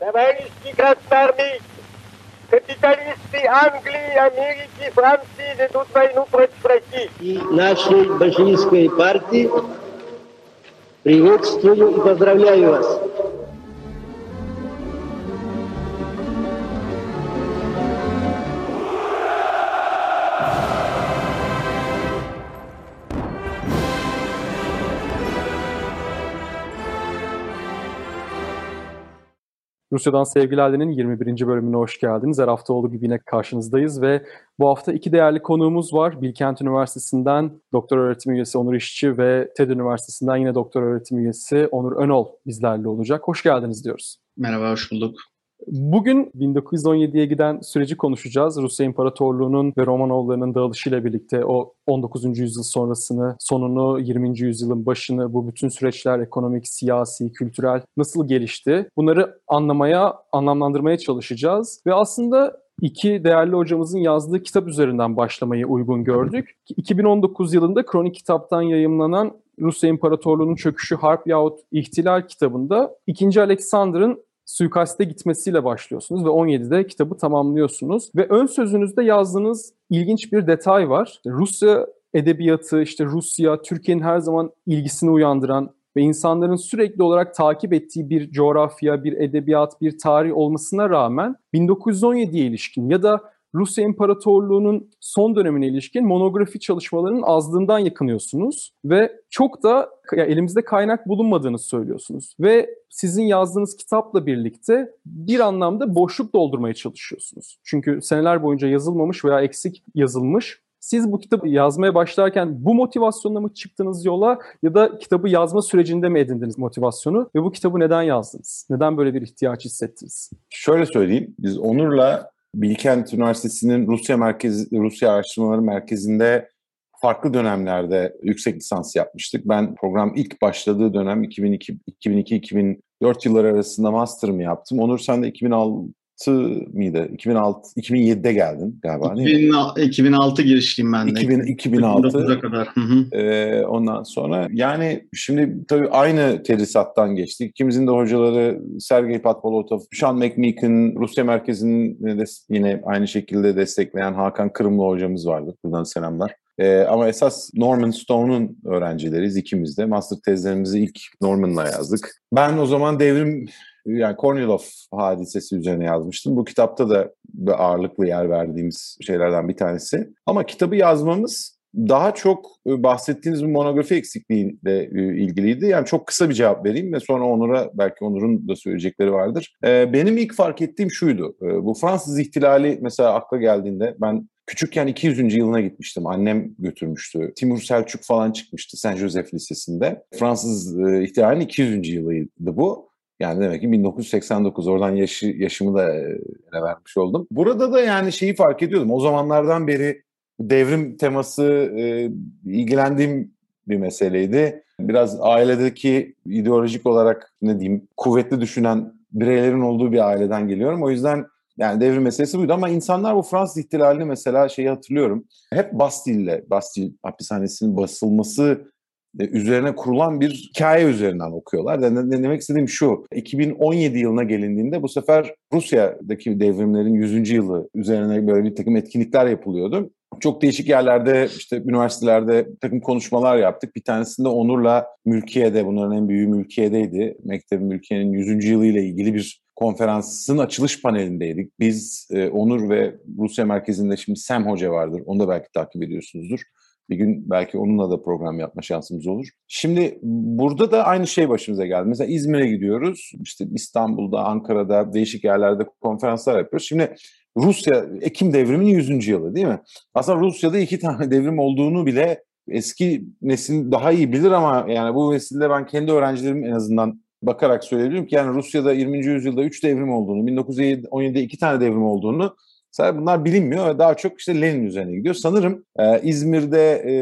Товарищи красноармейцы, капиталисты Англии, Америки, Франции ведут войну против России. И нашей большевистской партии приветствую и поздравляю вас. Rusya'dan Sevgiler'denin 21. bölümüne hoş geldiniz. Her hafta olduğu gibi yine karşınızdayız ve bu hafta iki değerli konuğumuz var. Bilkent Üniversitesi'nden doktor öğretim üyesi Onur İşçi ve TED Üniversitesi'nden yine doktor öğretim üyesi Onur Önol bizlerle olacak. Hoş geldiniz diyoruz. Merhaba, hoş bulduk. Bugün 1917'ye giden süreci konuşacağız. Rusya İmparatorluğu'nun ve Romanovlarının dağılışıyla birlikte o 19. yüzyıl sonrasını, sonunu, 20. yüzyılın başını, bu bütün süreçler ekonomik, siyasi, kültürel nasıl gelişti? Bunları anlamaya, anlamlandırmaya çalışacağız. Ve aslında iki değerli hocamızın yazdığı kitap üzerinden başlamayı uygun gördük. 2019 yılında Kronik Kitap'tan yayımlanan Rusya İmparatorluğu'nun Çöküşü Harp yahut İhtilal kitabında 2. Alexander'ın suikaste gitmesiyle başlıyorsunuz ve 17'de kitabı tamamlıyorsunuz. Ve ön sözünüzde yazdığınız ilginç bir detay var. Rusya edebiyatı, işte Rusya, Türkiye'nin her zaman ilgisini uyandıran ve insanların sürekli olarak takip ettiği bir coğrafya, bir edebiyat, bir tarih olmasına rağmen 1917'ye ilişkin ya da Rusya İmparatorluğu'nun son dönemine ilişkin monografi çalışmalarının azlığından yakınıyorsunuz ve çok da ya elimizde kaynak bulunmadığını söylüyorsunuz ve sizin yazdığınız kitapla birlikte bir anlamda boşluk doldurmaya çalışıyorsunuz. Çünkü seneler boyunca yazılmamış veya eksik yazılmış siz bu kitabı yazmaya başlarken bu motivasyonla mı çıktınız yola ya da kitabı yazma sürecinde mi edindiniz motivasyonu ve bu kitabı neden yazdınız? Neden böyle bir ihtiyaç hissettiniz? Şöyle söyleyeyim. Biz Onur'la Bilkent Üniversitesi'nin Rusya Merkezi Rusya Araştırmaları Merkezi'nde farklı dönemlerde yüksek lisans yapmıştık. Ben program ilk başladığı dönem 2002 2002 2004 yılları arasında master'ımı yaptım. Onur sen de 2006 mıydı? 2006 2007'de geldin galiba 2006, 2006 girişliyim ben de. 2000, 2006 kadar. Hı hı. Ee, ondan sonra yani şimdi tabii aynı tedrisattan geçtik. İkimizin de hocaları Sergey Patvolotov, Sean McMeekin, Rusya Merkezi'nin de yine aynı şekilde destekleyen Hakan Kırımlı hocamız vardı. Buradan selamlar. Ee, ama esas Norman Stone'un öğrencileriyiz ikimiz de. Master tezlerimizi ilk Norman'la yazdık. Ben o zaman devrim yani Kornilov hadisesi üzerine yazmıştım. Bu kitapta da ağırlıklı yer verdiğimiz şeylerden bir tanesi. Ama kitabı yazmamız daha çok e, bahsettiğiniz bu monografi eksikliğiyle e, ilgiliydi. Yani çok kısa bir cevap vereyim ve sonra Onur'a belki Onur'un da söyleyecekleri vardır. E, benim ilk fark ettiğim şuydu. Bu Fransız ihtilali mesela akla geldiğinde ben Küçükken 200. yılına gitmiştim. Annem götürmüştü. Timur Selçuk falan çıkmıştı Saint Joseph Lisesi'nde. Fransız ihtilalinin 200. yılıydı bu. Yani demek ki 1989 oradan yaşı, yaşımı da ele vermiş oldum. Burada da yani şeyi fark ediyordum. O zamanlardan beri devrim teması e, ilgilendiğim bir meseleydi. Biraz ailedeki ideolojik olarak ne diyeyim kuvvetli düşünen bireylerin olduğu bir aileden geliyorum. O yüzden yani devrim meselesi buydu ama insanlar bu Fransız ihtilalini mesela şeyi hatırlıyorum. Hep Bastille'le, Bastille hapishanesinin basılması e, üzerine kurulan bir hikaye üzerinden okuyorlar. Ne demek istediğim şu, 2017 yılına gelindiğinde bu sefer Rusya'daki devrimlerin 100. yılı üzerine böyle bir takım etkinlikler yapılıyordu. Çok değişik yerlerde işte üniversitelerde takım konuşmalar yaptık. Bir tanesinde Onur'la Mülkiye'de, bunların en büyüğü Mülkiye'deydi. Mektebin Mülkiye'nin 100. yılı ile ilgili bir konferansın açılış panelindeydik. Biz e, Onur ve Rusya merkezinde şimdi Sem Hoca vardır. Onu da belki takip ediyorsunuzdur. Bir gün belki onunla da program yapma şansımız olur. Şimdi burada da aynı şey başımıza geldi. Mesela İzmir'e gidiyoruz. İşte İstanbul'da, Ankara'da değişik yerlerde konferanslar yapıyoruz. Şimdi Rusya Ekim devriminin 100. yılı değil mi? Aslında Rusya'da iki tane devrim olduğunu bile eski nesil daha iyi bilir ama yani bu vesilede ben kendi öğrencilerim en azından bakarak söyleyebilirim ki yani Rusya'da 20. yüzyılda 3 devrim olduğunu, 1917'de 2 tane devrim olduğunu bunlar bilinmiyor. Daha çok işte Lenin üzerine gidiyor. Sanırım e, İzmir'de e,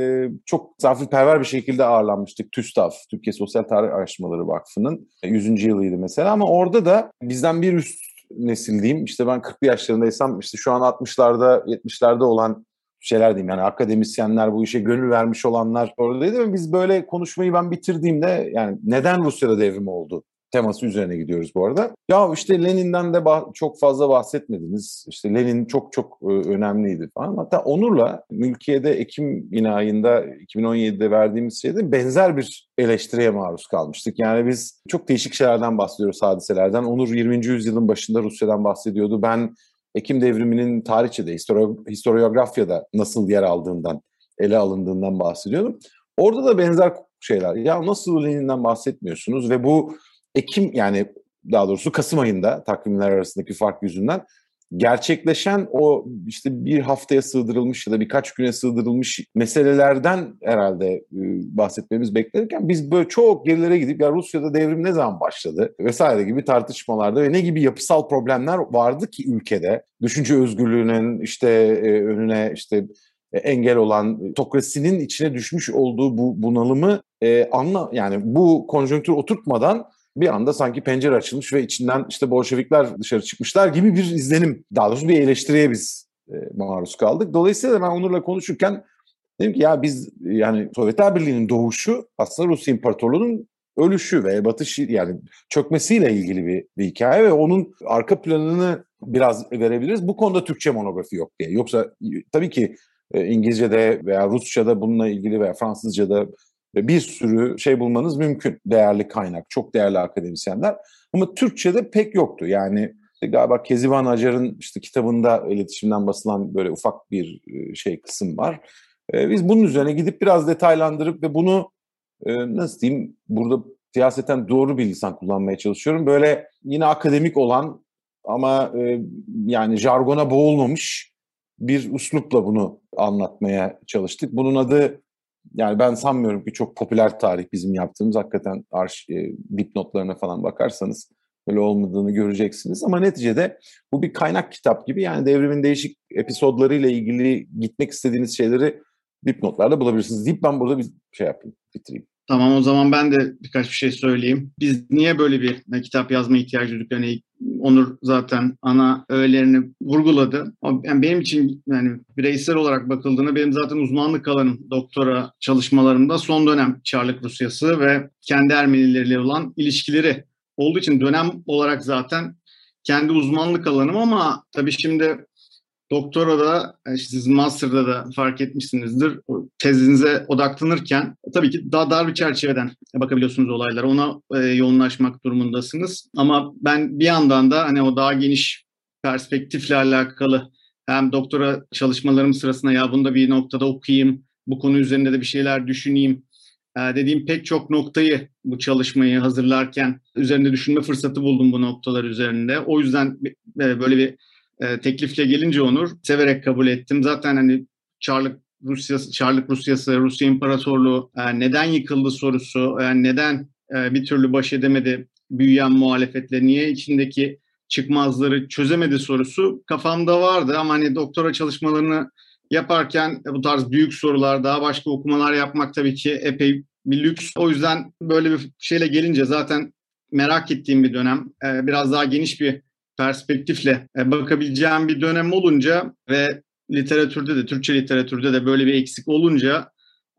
çok misafirperver bir şekilde ağırlanmıştık. TÜSTAV, Türkiye Sosyal Tarih Araştırmaları Vakfı'nın 100. yılıydı mesela. Ama orada da bizden bir üst nesil diyeyim. İşte ben 40'lı yaşlarındaysam işte şu an 60'larda 70'lerde olan şeyler diyeyim yani akademisyenler bu işe gönül vermiş olanlar oradaydı ve biz böyle konuşmayı ben bitirdiğimde yani neden Rusya'da devrim oldu teması üzerine gidiyoruz bu arada. Ya işte Lenin'den de bah- çok fazla bahsetmediniz. İşte Lenin çok çok e, önemliydi falan. Hatta Onur'la Mülkiye'de Ekim yine ayında 2017'de verdiğimiz şeyde benzer bir eleştiriye maruz kalmıştık. Yani biz çok değişik şeylerden bahsediyoruz hadiselerden. Onur 20. yüzyılın başında Rusya'dan bahsediyordu. Ben Ekim devriminin tarihçede, histori- historiografyada nasıl yer aldığından, ele alındığından bahsediyordum. Orada da benzer şeyler. Ya nasıl Lenin'den bahsetmiyorsunuz ve bu Ekim yani daha doğrusu Kasım ayında takvimler arasındaki fark yüzünden gerçekleşen o işte bir haftaya sığdırılmış ya da birkaç güne sığdırılmış meselelerden herhalde e, bahsetmemiz beklenirken biz böyle çok gerilere gidip ya Rusya'da devrim ne zaman başladı? vesaire gibi tartışmalarda ve ne gibi yapısal problemler vardı ki ülkede? Düşünce özgürlüğünün işte e, önüne işte e, engel olan otokrasinin içine düşmüş olduğu bu bunalımı e, anla yani bu konjonktür oturtmadan bir anda sanki pencere açılmış ve içinden işte Bolşevikler dışarı çıkmışlar gibi bir izlenim, daha doğrusu bir eleştiriye biz e, maruz kaldık. Dolayısıyla ben Onur'la konuşurken dedim ki ya biz yani Sovyetler Birliği'nin doğuşu aslında Rus İmparatorluğu'nun ölüşü ve batış yani çökmesiyle ilgili bir, bir hikaye ve onun arka planını biraz verebiliriz. Bu konuda Türkçe monografi yok diye. Yoksa tabii ki e, İngilizce'de veya Rusça'da bununla ilgili veya Fransızca'da bir sürü şey bulmanız mümkün. Değerli kaynak, çok değerli akademisyenler. Ama Türkçe'de pek yoktu. Yani galiba Kezivan Acar'ın işte kitabında iletişimden basılan böyle ufak bir e, şey kısım var. E, biz bunun üzerine gidip biraz detaylandırıp ve bunu e, nasıl diyeyim burada siyaseten doğru bir lisan kullanmaya çalışıyorum. Böyle yine akademik olan ama yani jargona boğulmamış bir uslupla bunu anlatmaya çalıştık. Bunun adı yani ben sanmıyorum ki çok popüler tarih bizim yaptığımız hakikaten arş, e, dipnotlarına falan bakarsanız öyle olmadığını göreceksiniz. Ama neticede bu bir kaynak kitap gibi yani devrimin değişik episodlarıyla ilgili gitmek istediğiniz şeyleri dipnotlarda bulabilirsiniz deyip ben burada bir şey yapayım, bitireyim. Tamam o zaman ben de birkaç bir şey söyleyeyim. Biz niye böyle bir kitap yazma ihtiyacı duyduk? Yani Onur zaten ana öğelerini vurguladı. Yani benim için yani bireysel olarak bakıldığında benim zaten uzmanlık alanım doktora çalışmalarımda son dönem Çarlık Rusyası ve kendi Ermenileriyle olan ilişkileri olduğu için dönem olarak zaten kendi uzmanlık alanım ama tabii şimdi doktora da e, siz master'da da fark etmişsinizdir. Tezinize odaklanırken tabii ki daha dar bir çerçeveden bakabiliyorsunuz olaylara. Ona e, yoğunlaşmak durumundasınız. Ama ben bir yandan da hani o daha geniş perspektifle alakalı hem doktora çalışmalarım sırasında ya bunda bir noktada okuyayım, bu konu üzerinde de bir şeyler düşüneyim e, dediğim pek çok noktayı bu çalışmayı hazırlarken üzerinde düşünme fırsatı buldum bu noktalar üzerinde. O yüzden e, böyle bir e, teklifle gelince Onur severek kabul ettim. Zaten hani Çarlık Rusyası, Çarlık Rusyası, Rusya İmparatorluğu e, neden yıkıldı sorusu, yani neden e, bir türlü baş edemedi büyüyen muhalefetle, niye içindeki çıkmazları çözemedi sorusu kafamda vardı ama hani doktora çalışmalarını yaparken bu tarz büyük sorular, daha başka okumalar yapmak tabii ki epey bir lüks. O yüzden böyle bir şeyle gelince zaten merak ettiğim bir dönem. E, biraz daha geniş bir perspektifle e, bakabileceğim bir dönem olunca ve literatürde de, Türkçe literatürde de böyle bir eksik olunca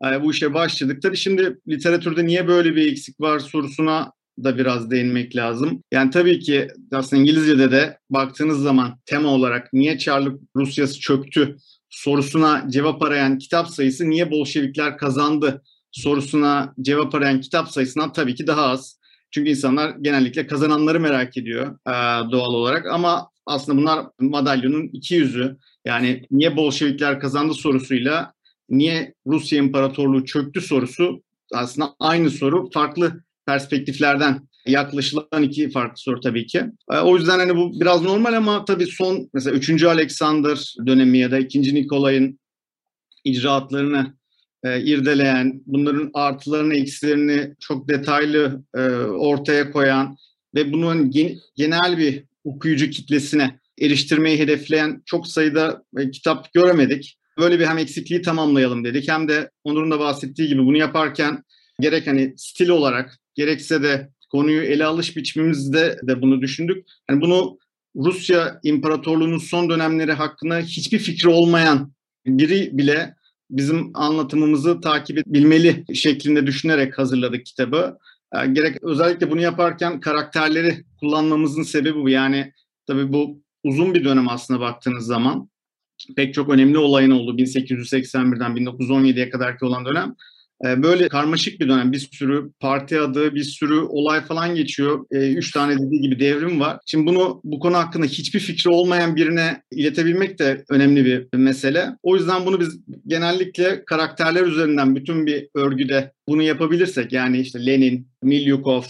e, bu işe başladık. Tabii şimdi literatürde niye böyle bir eksik var sorusuna da biraz değinmek lazım. Yani tabii ki aslında İngilizce'de de baktığınız zaman tema olarak niye Çarlık Rusyası çöktü sorusuna cevap arayan kitap sayısı niye Bolşevikler kazandı sorusuna cevap arayan kitap sayısından tabii ki daha az. Çünkü insanlar genellikle kazananları merak ediyor e, doğal olarak ama aslında bunlar madalyonun iki yüzü. Yani niye Bolşevikler kazandı sorusuyla niye Rusya İmparatorluğu çöktü sorusu aslında aynı soru farklı perspektiflerden yaklaşılan iki farklı soru tabii ki. E, o yüzden hani bu biraz normal ama tabii son mesela 3. Alexander dönemi ya da 2. Nikolay'ın icraatlarını e, irdeleyen, bunların artılarını, eksilerini çok detaylı e, ortaya koyan ve bunun gen, genel bir okuyucu kitlesine eriştirmeyi hedefleyen çok sayıda e, kitap göremedik. Böyle bir hem eksikliği tamamlayalım dedik hem de Onur'un da bahsettiği gibi bunu yaparken gerek hani stil olarak gerekse de konuyu ele alış biçimimizde de bunu düşündük. Yani bunu Rusya İmparatorluğu'nun son dönemleri hakkında hiçbir fikri olmayan biri bile bizim anlatımımızı takip edebilmeli şeklinde düşünerek hazırladık kitabı. E, gerek özellikle bunu yaparken karakterleri kullanmamızın sebebi bu. Yani tabii bu uzun bir dönem aslında baktığınız zaman pek çok önemli olayın olduğu 1881'den 1917'ye kadarki olan dönem böyle karmaşık bir dönem. Bir sürü parti adı, bir sürü olay falan geçiyor. E, üç tane dediği gibi devrim var. Şimdi bunu bu konu hakkında hiçbir fikri olmayan birine iletebilmek de önemli bir mesele. O yüzden bunu biz genellikle karakterler üzerinden bütün bir örgüde bunu yapabilirsek yani işte Lenin, Milyukov,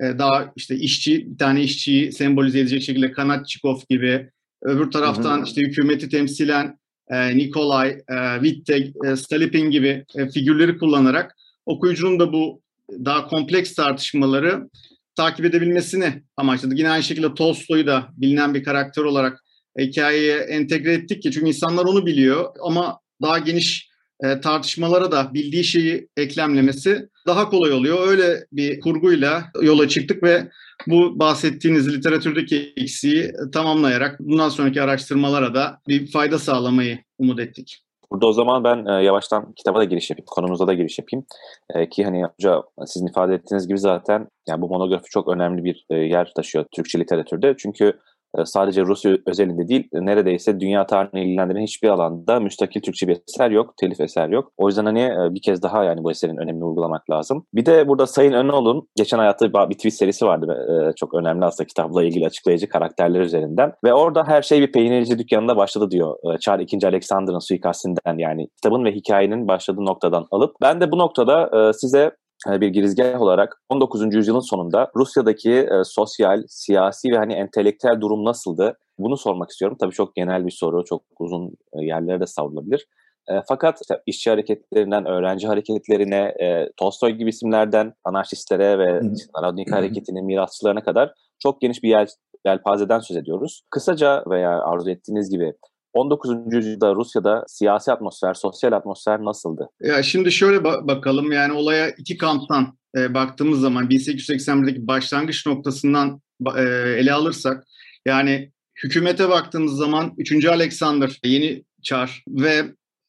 e, daha işte işçi bir tane işçiyi sembolize edecek şekilde Kanatçikov gibi öbür taraftan hı hı. işte hükümeti temsilen e, Nikolay, e, Wittek, e, Stalipin gibi e, figürleri kullanarak okuyucunun da bu daha kompleks tartışmaları takip edebilmesini amaçladık. Yine aynı şekilde Tolstoy'u da bilinen bir karakter olarak hikayeye entegre ettik ki çünkü insanlar onu biliyor ama daha geniş e, tartışmalara da bildiği şeyi eklemlemesi daha kolay oluyor. Öyle bir kurguyla yola çıktık ve bu bahsettiğiniz literatürdeki eksiği tamamlayarak bundan sonraki araştırmalara da bir fayda sağlamayı umut ettik. Burada o zaman ben e, yavaştan kitaba da giriş yapayım, konumuza da giriş yapayım. E, ki hani hoca sizin ifade ettiğiniz gibi zaten yani bu monografi çok önemli bir e, yer taşıyor Türkçe literatürde. Çünkü sadece Rusya özelinde değil neredeyse dünya tarihini ilgilendiren hiçbir alanda müstakil Türkçe bir eser yok, telif eser yok. O yüzden hani e, bir kez daha yani bu eserin önemini vurgulamak lazım. Bir de burada Sayın Önal'ın geçen hayatta bir tweet serisi vardı e, çok önemli aslında kitapla ilgili açıklayıcı karakterler üzerinden. Ve orada her şey bir peynirci dükkanında başladı diyor. E, Çar II. Alexander'ın suikastinden yani kitabın ve hikayenin başladığı noktadan alıp ben de bu noktada size e, bir girizgah olarak 19. yüzyılın sonunda Rusya'daki e, sosyal, siyasi ve hani entelektüel durum nasıldı? Bunu sormak istiyorum. Tabii çok genel bir soru, çok uzun e, yerlere de savrulabilir. E, fakat işte işçi hareketlerinden öğrenci hareketlerine, e, Tolstoy gibi isimlerden anarşistlere ve Narodnik hareketinin mirasçılarına kadar çok geniş bir yel, yelpazeden söz ediyoruz. Kısaca veya arzu ettiğiniz gibi 19. yüzyılda Rusya'da siyasi atmosfer, sosyal atmosfer nasıldı? Ya şimdi şöyle ba- bakalım yani olaya iki kamptan e, baktığımız zaman 1881'deki başlangıç noktasından e, ele alırsak yani hükümete baktığımız zaman 3. Alexander yeni çar ve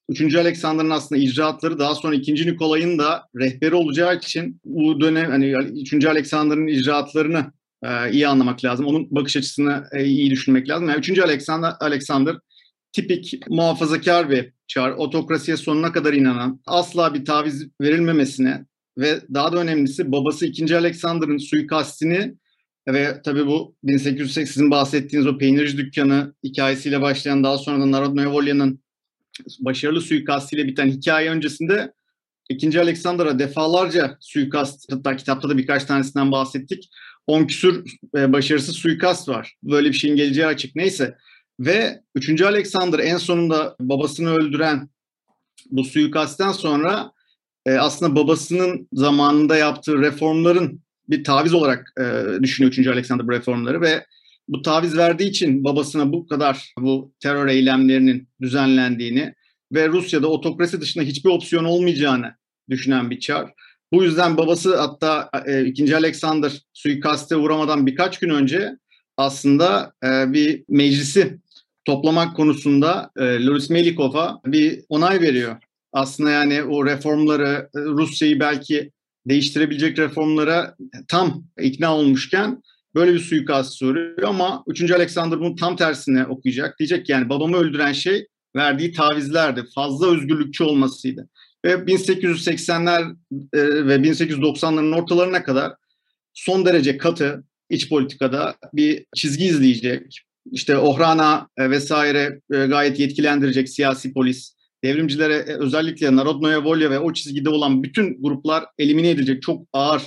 3. Alexander'ın aslında icraatları daha sonra 2. Nikolay'ın da rehberi olacağı için bu dönem hani 3. Alexander'ın icraatlarını e, iyi anlamak lazım. Onun bakış açısını e, iyi düşünmek lazım. Yani 3. Alexander, Alexander tipik muhafazakar bir çar, otokrasiye sonuna kadar inanan, asla bir taviz verilmemesine ve daha da önemlisi babası 2. Alexander'ın suikastini ve tabii bu 1808 sizin bahsettiğiniz o peynirci dükkanı hikayesiyle başlayan daha sonra da Volya'nın başarılı suikastiyle biten hikaye öncesinde 2. Alexander'a defalarca suikast, hatta kitapta da birkaç tanesinden bahsettik. 10 küsür e, başarısız suikast var. Böyle bir şeyin geleceği açık. Neyse ve 3. Alexander en sonunda babasını öldüren bu suikastten sonra e, aslında babasının zamanında yaptığı reformların bir taviz olarak e, düşünüyor 3. Alexander bu reformları ve bu taviz verdiği için babasına bu kadar bu terör eylemlerinin düzenlendiğini ve Rusya'da otokrasi dışında hiçbir opsiyon olmayacağını düşünen bir çar. Bu yüzden babası hatta e, 2. Alexander suikaste uğramadan birkaç gün önce aslında e, bir meclisi toplamak konusunda e, Loris Melikov'a bir onay veriyor. Aslında yani o reformları e, Rusya'yı belki değiştirebilecek reformlara tam ikna olmuşken böyle bir suikast soruyor ama 3. Alexander bunun tam tersine okuyacak. Diyecek yani babamı öldüren şey verdiği tavizlerdi. Fazla özgürlükçü olmasıydı. Ve 1880'ler e, ve 1890'ların ortalarına kadar son derece katı iç politikada bir çizgi izleyecek işte Ohrana e, vesaire e, gayet yetkilendirecek siyasi polis, devrimcilere e, özellikle Narodnoya Volya ve o çizgide olan bütün gruplar elimine edilecek. Çok ağır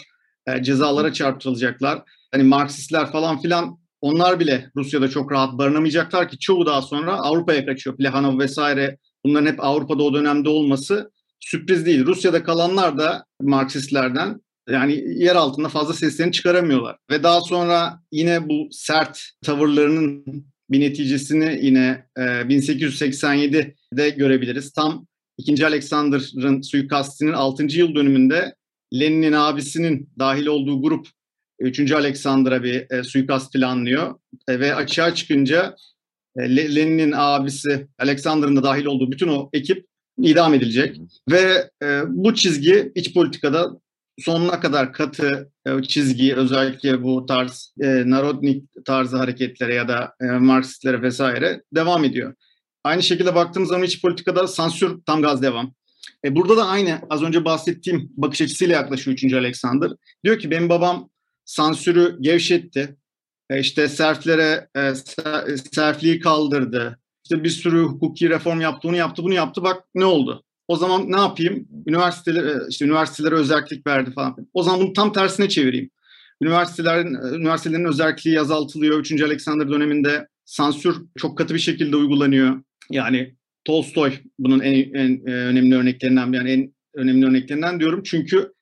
cezalara çarptırılacaklar. Hani Marksistler falan filan onlar bile Rusya'da çok rahat barınamayacaklar ki çoğu daha sonra Avrupa'ya kaçıyor. Plehanov vesaire bunların hep Avrupa'da o dönemde olması sürpriz değil. Rusya'da kalanlar da Marksistlerden yani yer altında fazla seslerini çıkaramıyorlar. Ve daha sonra yine bu sert tavırlarının bir neticesini yine e, 1887'de görebiliriz. Tam 2. Alexander'ın suikastinin 6. yıl dönümünde Lenin'in abisinin dahil olduğu grup 3. Alexander'a bir e, suikast planlıyor. E, ve açığa çıkınca e, Lenin'in abisi Alexander'ın da dahil olduğu bütün o ekip idam edilecek. Ve e, bu çizgi iç politikada sonuna kadar katı e, çizgi özellikle bu tarz e, Narodnik tarzı hareketlere ya da e, Marksistlere vesaire devam ediyor. Aynı şekilde baktığımız zaman iç politikada sansür tam gaz devam. E, burada da aynı az önce bahsettiğim bakış açısıyla yaklaşıyor 3. Alexander. Diyor ki benim babam sansürü gevşetti. E, işte serflere e, serfliği kaldırdı. İşte bir sürü hukuki reform yaptı, onu yaptı, bunu yaptı. Bak ne oldu? O zaman ne yapayım? Üniversitelere, işte üniversitelere özellik verdi falan. O zaman bunu tam tersine çevireyim. Üniversitelerin, üniversitelerin özelliği azaltılıyor. 3. Alexander döneminde sansür çok katı bir şekilde uygulanıyor. Yani Tolstoy bunun en, en önemli örneklerinden yani en önemli örneklerinden diyorum. Çünkü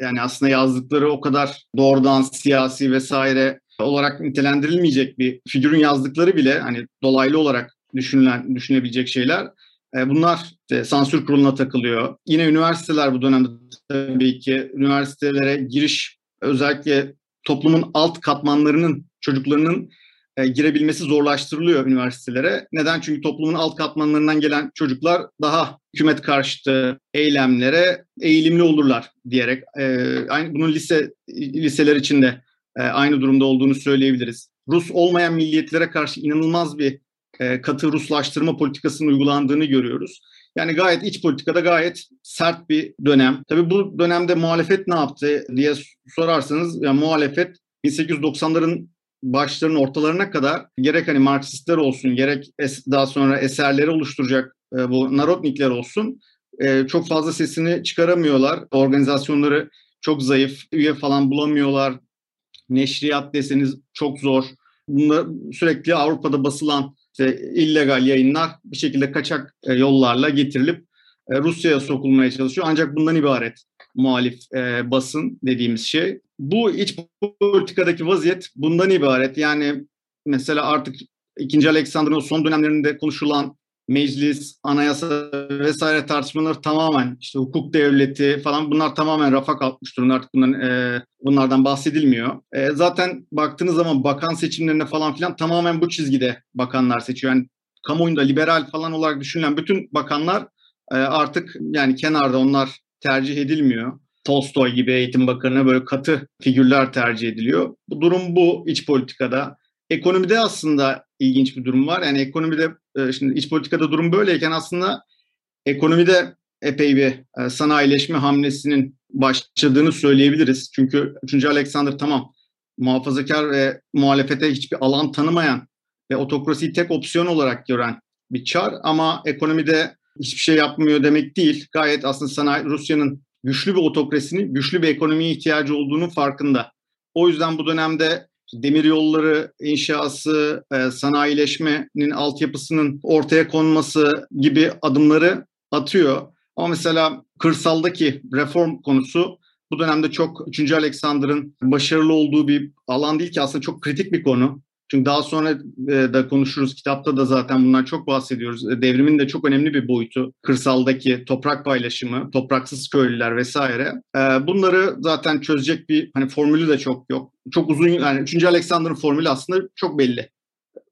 yani aslında yazdıkları o kadar doğrudan siyasi vesaire olarak nitelendirilmeyecek bir figürün yazdıkları bile hani dolaylı olarak düşünülen düşünebilecek şeyler. E, bunlar işte sansür kuruluna takılıyor. Yine üniversiteler bu dönemde tabii ki üniversitelere giriş özellikle toplumun alt katmanlarının çocuklarının e, girebilmesi zorlaştırılıyor üniversitelere. Neden? Çünkü toplumun alt katmanlarından gelen çocuklar daha hükümet karşıtı eylemlere eğilimli olurlar diyerek e, aynı bunun lise liseler içinde e, aynı durumda olduğunu söyleyebiliriz. Rus olmayan milliyetlere karşı inanılmaz bir e, katı Ruslaştırma politikasının uygulandığını görüyoruz. Yani gayet iç politikada gayet sert bir dönem. Tabii bu dönemde muhalefet ne yaptı diye sorarsanız yani muhalefet 1890'ların başlarının ortalarına kadar gerek hani Marksistler olsun gerek daha sonra eserleri oluşturacak e, bu Narodnikler olsun e, çok fazla sesini çıkaramıyorlar. Organizasyonları çok zayıf, üye falan bulamıyorlar. Neşriyat deseniz çok zor. Bunlar sürekli Avrupa'da basılan işte illegal yayınlar bir şekilde kaçak e, yollarla getirilip e, Rusya'ya sokulmaya çalışıyor. Ancak bundan ibaret muhalif e, basın dediğimiz şey. Bu iç politikadaki vaziyet bundan ibaret. Yani mesela artık 2. Alexander'ın son dönemlerinde konuşulan meclis, anayasa vesaire tartışmaları tamamen işte hukuk devleti falan bunlar tamamen rafa kalkmış durumda artık bunların, e, bunlardan bahsedilmiyor. E, zaten baktığınız zaman bakan seçimlerine falan filan tamamen bu çizgide bakanlar seçiyor. Yani kamuoyunda liberal falan olarak düşünülen bütün bakanlar e, artık yani kenarda onlar tercih edilmiyor. Tolstoy gibi eğitim bakanına böyle katı figürler tercih ediliyor. Bu durum bu iç politikada. Ekonomide aslında ilginç bir durum var. Yani ekonomide e, şimdi iç politikada durum böyleyken aslında ekonomide epey bir e, sanayileşme hamlesinin başladığını söyleyebiliriz. Çünkü 3. Alexander tamam muhafazakar ve muhalefete hiçbir alan tanımayan ve otokrasiyi tek opsiyon olarak gören bir çar ama ekonomide hiçbir şey yapmıyor demek değil. Gayet aslında sanayi Rusya'nın güçlü bir otokrasinin güçlü bir ekonomiye ihtiyacı olduğunu farkında. O yüzden bu dönemde demir yolları inşası, e, sanayileşmenin altyapısının ortaya konması gibi adımları atıyor. Ama mesela kırsaldaki reform konusu bu dönemde çok 3. Alexander'ın başarılı olduğu bir alan değil ki aslında çok kritik bir konu. Çünkü daha sonra e, da konuşuruz. Kitapta da zaten bundan çok bahsediyoruz. E, devrimin de çok önemli bir boyutu. Kırsaldaki toprak paylaşımı, topraksız köylüler vesaire. E, bunları zaten çözecek bir hani formülü de çok yok. Çok uzun yani 3. Alexander'ın formülü aslında çok belli.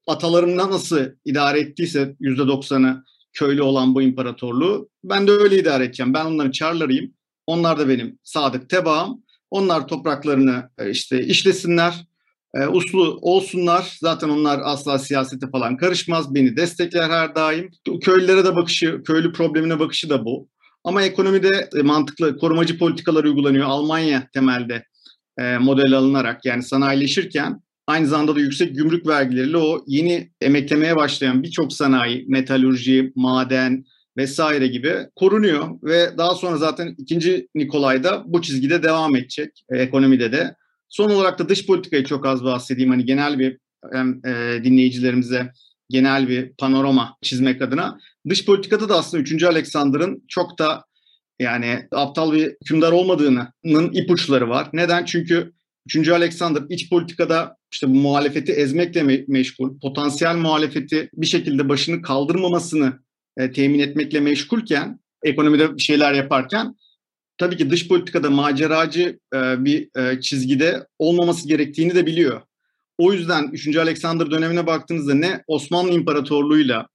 Atalarımda nasıl idare ettiyse %90'ı köylü olan bu imparatorluğu ben de öyle idare edeceğim. Ben onların çarlarıyım. Onlar da benim sadık tebaam. Onlar topraklarını işte işlesinler, e, uslu olsunlar. Zaten onlar asla siyasete falan karışmaz. Beni destekler her daim. Köylülere de bakışı, köylü problemine bakışı da bu. Ama ekonomide e, mantıklı korumacı politikalar uygulanıyor. Almanya temelde e, model alınarak yani sanayileşirken aynı zamanda da yüksek gümrük vergileriyle o yeni emeklemeye başlayan birçok sanayi, metalurji, maden vesaire gibi korunuyor ve daha sonra zaten ikinci Nikolay'da bu çizgide devam edecek e, ekonomide de. Son olarak da dış politikayı çok az bahsedeyim. Hani genel bir hem, e, dinleyicilerimize genel bir panorama çizmek adına. Dış politikada da aslında 3. Alexander'ın çok da yani aptal bir hükümdar olmadığının ipuçları var. Neden? Çünkü 3. Alexander iç politikada işte bu muhalefeti ezmekle me- meşgul, potansiyel muhalefeti bir şekilde başını kaldırmamasını e, temin etmekle meşgulken, ekonomide bir şeyler yaparken tabii ki dış politikada maceracı e, bir e, çizgide olmaması gerektiğini de biliyor. O yüzden 3. Alexander dönemine baktığınızda ne Osmanlı İmparatorluğu'yla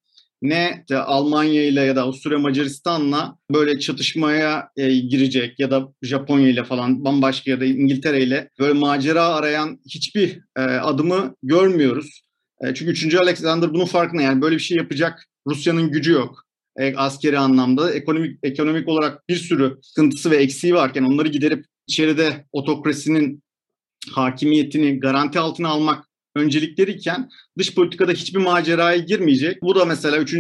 ne de Almanya ile ya da Avusturya Macaristan'la böyle çatışmaya e, girecek ya da Japonya ile falan bambaşka ya da İngiltere ile böyle macera arayan hiçbir e, adımı görmüyoruz. E, çünkü 3. Alexander bunun farkında yani böyle bir şey yapacak Rusya'nın gücü yok e, askeri anlamda. Ekonomik ekonomik olarak bir sürü sıkıntısı ve eksiği varken onları giderip içeride otokrasinin hakimiyetini garanti altına almak öncelikleriyken dış politikada hiçbir maceraya girmeyecek. Bu da mesela 3.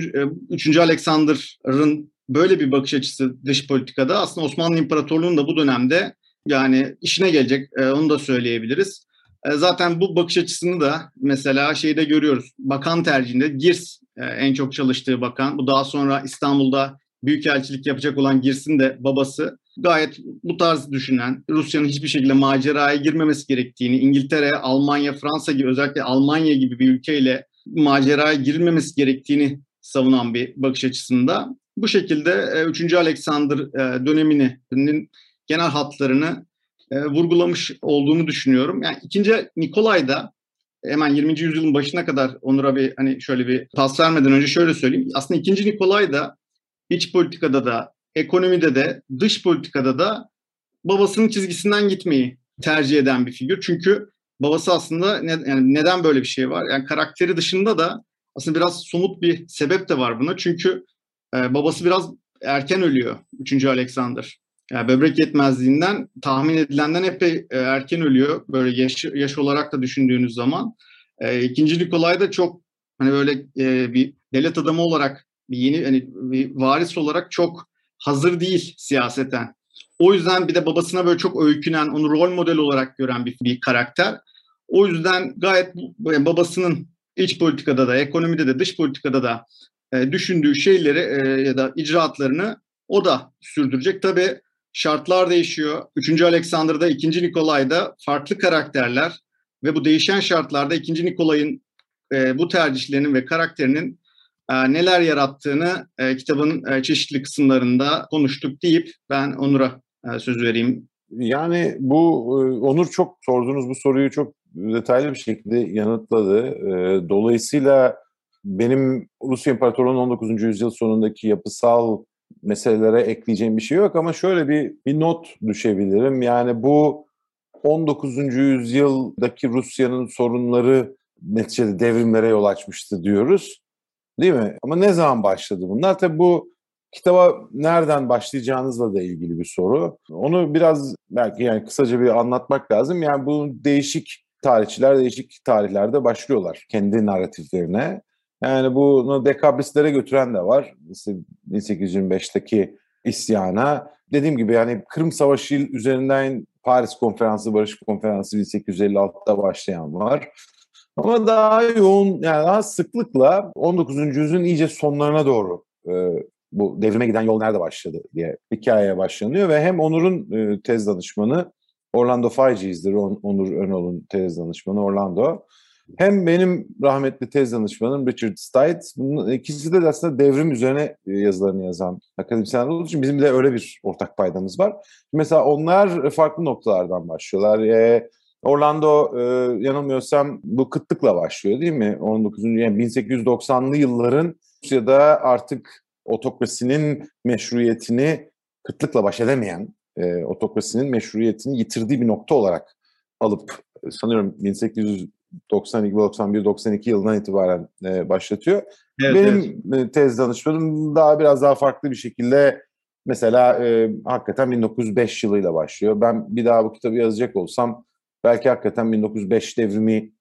3. Alexander'ın böyle bir bakış açısı dış politikada aslında Osmanlı İmparatorluğu'nun da bu dönemde yani işine gelecek e, onu da söyleyebiliriz. E, zaten bu bakış açısını da mesela şeyde görüyoruz. Bakan tercihinde Girs e, en çok çalıştığı bakan. Bu daha sonra İstanbul'da büyükelçilik yapacak olan Girs'in de babası gayet bu tarz düşünen, Rusya'nın hiçbir şekilde maceraya girmemesi gerektiğini, İngiltere, Almanya, Fransa gibi özellikle Almanya gibi bir ülkeyle maceraya girilmemesi gerektiğini savunan bir bakış açısında. Bu şekilde 3. E, Alexander döneminin genel hatlarını e, vurgulamış olduğunu düşünüyorum. Yani 2. Nikolay da hemen 20. yüzyılın başına kadar Onur'a bir hani şöyle bir pas vermeden önce şöyle söyleyeyim. Aslında 2. Nikolay da iç politikada da ekonomide de dış politikada da babasının çizgisinden gitmeyi tercih eden bir figür. Çünkü babası aslında ne, yani neden böyle bir şey var? Yani karakteri dışında da aslında biraz somut bir sebep de var buna. Çünkü e, babası biraz erken ölüyor 3. Alexander. Yani böbrek yetmezliğinden tahmin edilenden epey e, erken ölüyor. Böyle yaş, yaş olarak da düşündüğünüz zaman. E, ikinci Nikolay da çok hani böyle e, bir devlet adamı olarak bir yeni hani bir varis olarak çok hazır değil siyaseten. O yüzden bir de babasına böyle çok öykünen, onu rol model olarak gören bir, bir karakter. O yüzden gayet yani babasının iç politikada da, ekonomide de, dış politikada da e, düşündüğü şeyleri e, ya da icraatlarını o da sürdürecek. Tabii şartlar değişiyor. Üçüncü Alexander'da, ikinci Nikolay'da farklı karakterler ve bu değişen şartlarda ikinci Nikolay'ın e, bu tercihlerinin ve karakterinin e, neler yarattığını e, kitabın e, çeşitli kısımlarında konuştuk deyip ben Onur'a e, söz vereyim. Yani bu e, Onur çok sorduğunuz bu soruyu çok detaylı bir şekilde yanıtladı. E, dolayısıyla benim Rusya İmparatorluğu'nun 19. yüzyıl sonundaki yapısal meselelere ekleyeceğim bir şey yok ama şöyle bir, bir not düşebilirim. Yani bu 19. yüzyıldaki Rusya'nın sorunları neticede devrimlere yol açmıştı diyoruz. Değil mi? Ama ne zaman başladı bunlar? Tabii bu kitaba nereden başlayacağınızla da ilgili bir soru. Onu biraz belki yani kısaca bir anlatmak lazım. Yani bu değişik tarihçiler değişik tarihlerde başlıyorlar kendi narratiflerine. Yani bunu dekabristlere götüren de var. Mesela 1825'teki isyana. Dediğim gibi yani Kırım Savaşı üzerinden Paris Konferansı, Barış Konferansı 1856'da başlayan var. Ama daha yoğun yani daha sıklıkla 19. yüzyılın iyice sonlarına doğru e, bu devrime giden yol nerede başladı diye hikayeye başlanıyor ve hem Onur'un e, tez danışmanı Orlando Fayci'izdir. On, Onur Önol'un tez danışmanı Orlando. Hem benim rahmetli tez danışmanım Richard Stites. İkisi de aslında devrim üzerine e, yazılarını yazan akademisyenler olduğu için bizim de öyle bir ortak paydamız var. Mesela onlar farklı noktalardan başlıyorlar. E, Orlando e, yanılmıyorsam bu kıtlıkla başlıyor değil mi? 19. yani 1890'lı yılların Rusya'da artık otokrasinin meşruiyetini kıtlıkla baş edemeyen e, otokrasinin meşruiyetini yitirdiği bir nokta olarak alıp sanıyorum 1892, 91, 92 yılından itibaren e, başlatıyor. Evet, Benim evet. tez danışmanım daha biraz daha farklı bir şekilde mesela e, hakikaten 1905 yılıyla başlıyor. Ben bir daha bu kitabı yazacak olsam belki hakikaten 1905 devrimi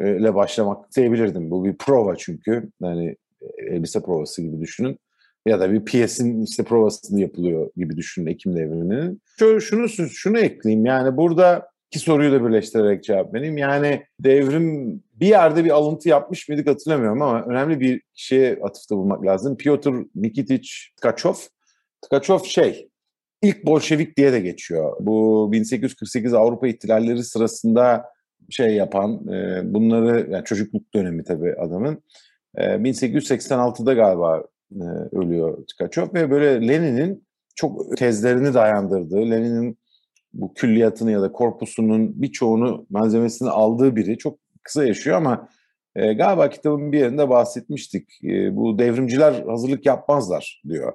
ile başlamak isteyebilirdim. Bu bir prova çünkü. Yani elbise provası gibi düşünün. Ya da bir piyesin işte provasını yapılıyor gibi düşünün Ekim devriminin. Şunu, şunu, şunu ekleyeyim yani burada iki soruyu da birleştirerek cevap vereyim. Yani devrim bir yerde bir alıntı yapmış mıydık hatırlamıyorum ama önemli bir şeye atıfta bulmak lazım. Piotr Nikitiç Tkachov. Tkachov şey, ilk Bolşevik diye de geçiyor. Bu 1848 Avrupa ihtilalleri sırasında şey yapan, e, bunları yani çocukluk dönemi tabii adamın. 1886'da e, galiba e, ölüyor Tkachov ve böyle Lenin'in çok tezlerini dayandırdığı, Lenin'in bu külliyatını ya da korpusunun birçoğunu malzemesini aldığı biri çok kısa yaşıyor ama E, galiba kitabın bir yerinde bahsetmiştik. E, bu devrimciler hazırlık yapmazlar diyor.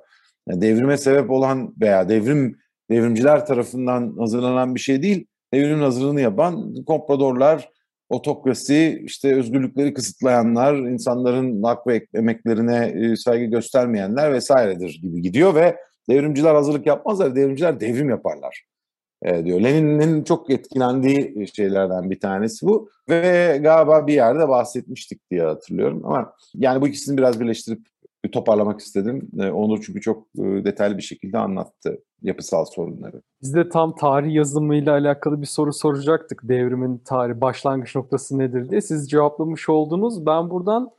Yani devrime sebep olan veya devrim devrimciler tarafından hazırlanan bir şey değil. Devrimin hazırlığını yapan kompradorlar, otokrasi, işte özgürlükleri kısıtlayanlar, insanların hak ve emeklerine e, saygı göstermeyenler vesairedir gibi gidiyor ve devrimciler hazırlık yapmazlar, devrimciler devrim yaparlar e, diyor. Lenin'in çok etkilendiği şeylerden bir tanesi bu ve galiba bir yerde bahsetmiştik diye hatırlıyorum ama yani bu ikisini biraz birleştirip toparlamak istedim. E, Onur çünkü çok e, detaylı bir şekilde anlattı yapısal sorunları. Biz de tam tarih yazımıyla alakalı bir soru soracaktık. Devrimin tarih başlangıç noktası nedir diye. Siz cevaplamış oldunuz. Ben buradan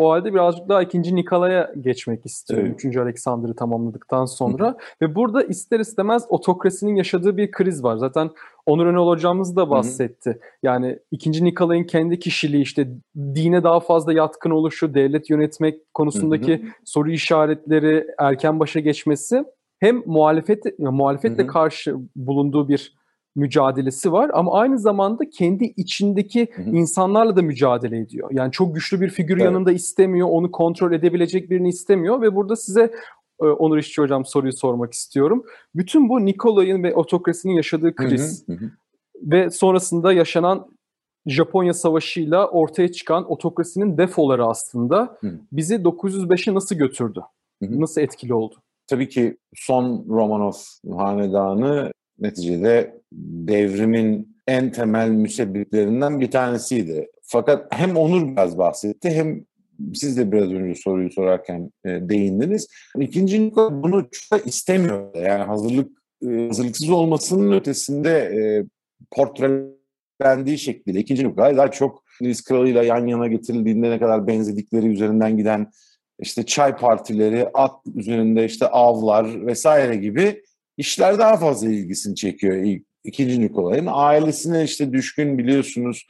o halde birazcık daha ikinci Nikola'ya geçmek istiyorum. Evet. Üçüncü Alexander'ı tamamladıktan sonra. Ve burada ister istemez otokrasinin yaşadığı bir kriz var. Zaten Onur Önal hocamız da bahsetti. Yani ikinci Nikolay'ın kendi kişiliği işte dine daha fazla yatkın oluşu, devlet yönetmek konusundaki soru işaretleri, erken başa geçmesi hem muhalefet muhalefetle karşı bulunduğu bir mücadelesi var ama aynı zamanda kendi içindeki hı hı. insanlarla da mücadele ediyor. Yani çok güçlü bir figür evet. yanında istemiyor, onu kontrol edebilecek birini istemiyor ve burada size e, Onur İşçi Hocam soruyu sormak istiyorum. Bütün bu Nikolay'ın ve otokrasinin yaşadığı kriz hı hı ve sonrasında yaşanan Japonya Savaşı'yla ortaya çıkan otokrasinin defoları aslında hı. bizi 905'e nasıl götürdü? Hı hı. Nasıl etkili oldu? Tabii ki son Romanov hanedanı neticede devrimin en temel müsebbiplerinden bir tanesiydi. Fakat hem Onur biraz bahsetti hem siz de biraz önce soruyu sorarken e, değindiniz. İkinci Nikola bunu çok istemiyor. Yani hazırlık e, hazırlıksız olmasının ötesinde e, portrelendiği şekliyle ikinci Nikola daha çok İngiliz kralıyla yan yana getirildiğinde ne kadar benzedikleri üzerinden giden işte çay partileri, at üzerinde işte avlar vesaire gibi işler daha fazla ilgisini çekiyor ilk, ikinci Nikolay'ın. Ailesine işte düşkün biliyorsunuz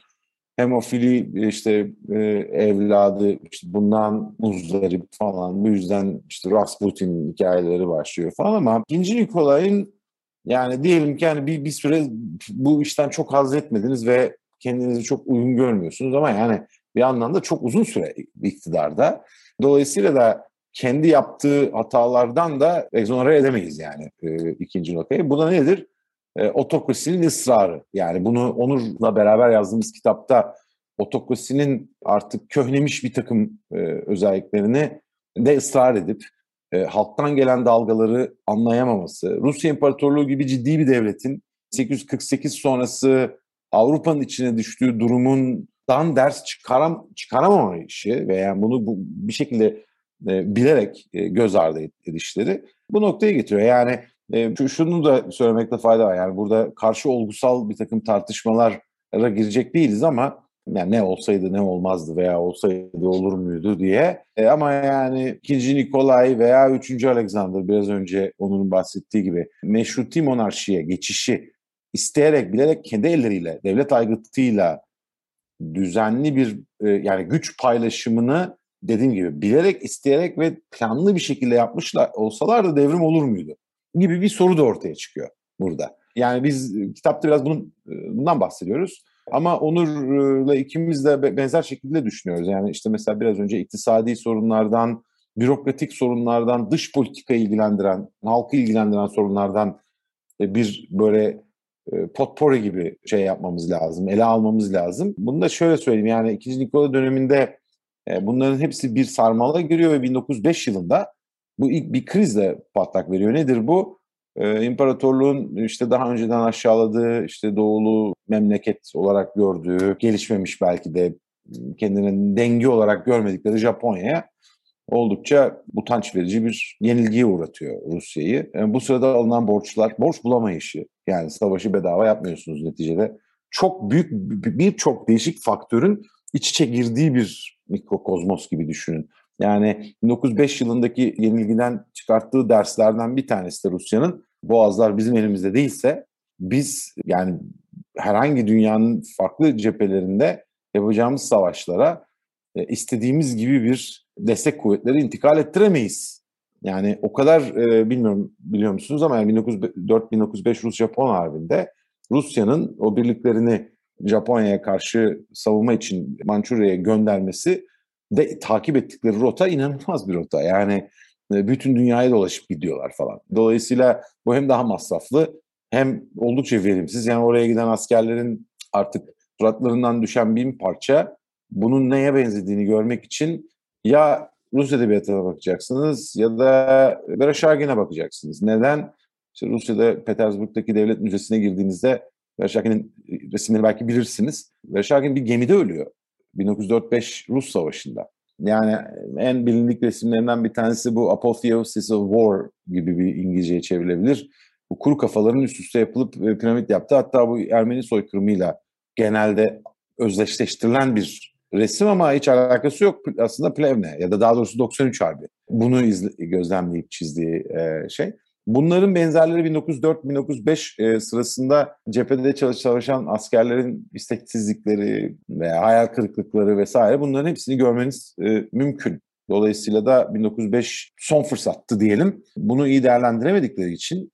hemofili işte e, evladı işte bundan muzdarip falan bu yüzden işte Rasputin hikayeleri başlıyor falan ama ikinci Nikolay'ın yani diyelim ki yani bir, bir süre bu işten çok haz etmediniz ve kendinizi çok uygun görmüyorsunuz ama yani bir yandan da çok uzun süre iktidarda. Dolayısıyla da kendi yaptığı hatalardan da egzonere edemeyiz yani e, ikinci noktayı. Bu da nedir? E, otokrasinin ısrarı. Yani bunu Onur'la beraber yazdığımız kitapta otokrasinin artık köhnemiş bir takım e, özelliklerini de ısrar edip e, halktan gelen dalgaları anlayamaması, Rusya İmparatorluğu gibi ciddi bir devletin 848 sonrası Avrupa'nın içine düştüğü durumundan ders çıkaram çıkaramamayışı veya yani bunu bu, bir şekilde e, bilerek e, göz ardı edişleri bu noktaya getiriyor. Yani e, şunu da söylemekte fayda var. Yani burada karşı olgusal bir takım tartışmalara girecek değiliz ama yani ne olsaydı ne olmazdı veya olsaydı olur muydu diye. E, ama yani 2. Nikolay veya 3. Alexander biraz önce onun bahsettiği gibi meşruti monarşiye geçişi isteyerek bilerek kendi elleriyle devlet aygıtıyla düzenli bir e, yani güç paylaşımını dediğim gibi bilerek isteyerek ve planlı bir şekilde yapmışlar olsalar da devrim olur muydu? Gibi bir soru da ortaya çıkıyor burada. Yani biz kitapta biraz bunun, bundan bahsediyoruz. Ama Onur'la ikimiz de benzer şekilde düşünüyoruz. Yani işte mesela biraz önce iktisadi sorunlardan, bürokratik sorunlardan, dış politika ilgilendiren, halkı ilgilendiren sorunlardan e, bir böyle e, potpori gibi şey yapmamız lazım, ele almamız lazım. Bunu da şöyle söyleyeyim yani 2. Nikola döneminde bunların hepsi bir sarmala giriyor ve 1905 yılında bu ilk bir krizle patlak veriyor. Nedir bu? e, imparatorluğun işte daha önceden aşağıladığı işte doğulu memleket olarak gördüğü gelişmemiş belki de kendine denge olarak görmedikleri Japonya'ya oldukça utanç verici bir yenilgiye uğratıyor Rusya'yı. Bu sırada alınan borçlar, borç bulamayışı yani savaşı bedava yapmıyorsunuz neticede. Çok büyük birçok değişik faktörün iç içe girdiği bir mikrokozmos gibi düşünün. Yani 1905 yılındaki yenilgiden çıkarttığı derslerden bir tanesi de Rusya'nın boğazlar bizim elimizde değilse biz yani herhangi dünyanın farklı cephelerinde yapacağımız savaşlara e, istediğimiz gibi bir destek kuvvetleri intikal ettiremeyiz. Yani o kadar e, bilmiyorum biliyor musunuz ama yani 1904-1905 Rus-Japon Harbi'nde Rusya'nın o birliklerini Japonya'ya karşı savunma için Mançurya'ya göndermesi de takip ettikleri rota inanılmaz bir rota. Yani e, bütün dünyaya dolaşıp gidiyorlar falan. Dolayısıyla bu hem daha masraflı hem oldukça verimsiz. Yani oraya giden askerlerin artık suratlarından düşen bin parça bunun neye benzediğini görmek için ya Rus edebiyatına bakacaksınız ya da Vereshchagin'e bakacaksınız. Neden? İşte Rusya'da Petersburg'daki devlet müzesine girdiğinizde Vereshchagin'in resimleri belki bilirsiniz. Vereshchagin bir gemide ölüyor. 1945 Rus Savaşı'nda. Yani en bilindik resimlerinden bir tanesi bu Apotheosis of War gibi bir İngilizceye çevrilebilir. Bu kuru kafaların üst üste yapılıp e, piramit yaptı. Hatta bu Ermeni soykırımıyla genelde özdeşleştirilen bir resim ama hiç alakası yok aslında Plevne ya da daha doğrusu 93 Harbi. Bunu izle, gözlemleyip çizdiği e, şey. Bunların benzerleri 1904-1905 e, sırasında cephede çalışan askerlerin isteksizlikleri veya hayal kırıklıkları vesaire bunların hepsini görmeniz e, mümkün. Dolayısıyla da 1905 son fırsattı diyelim. Bunu iyi değerlendiremedikleri için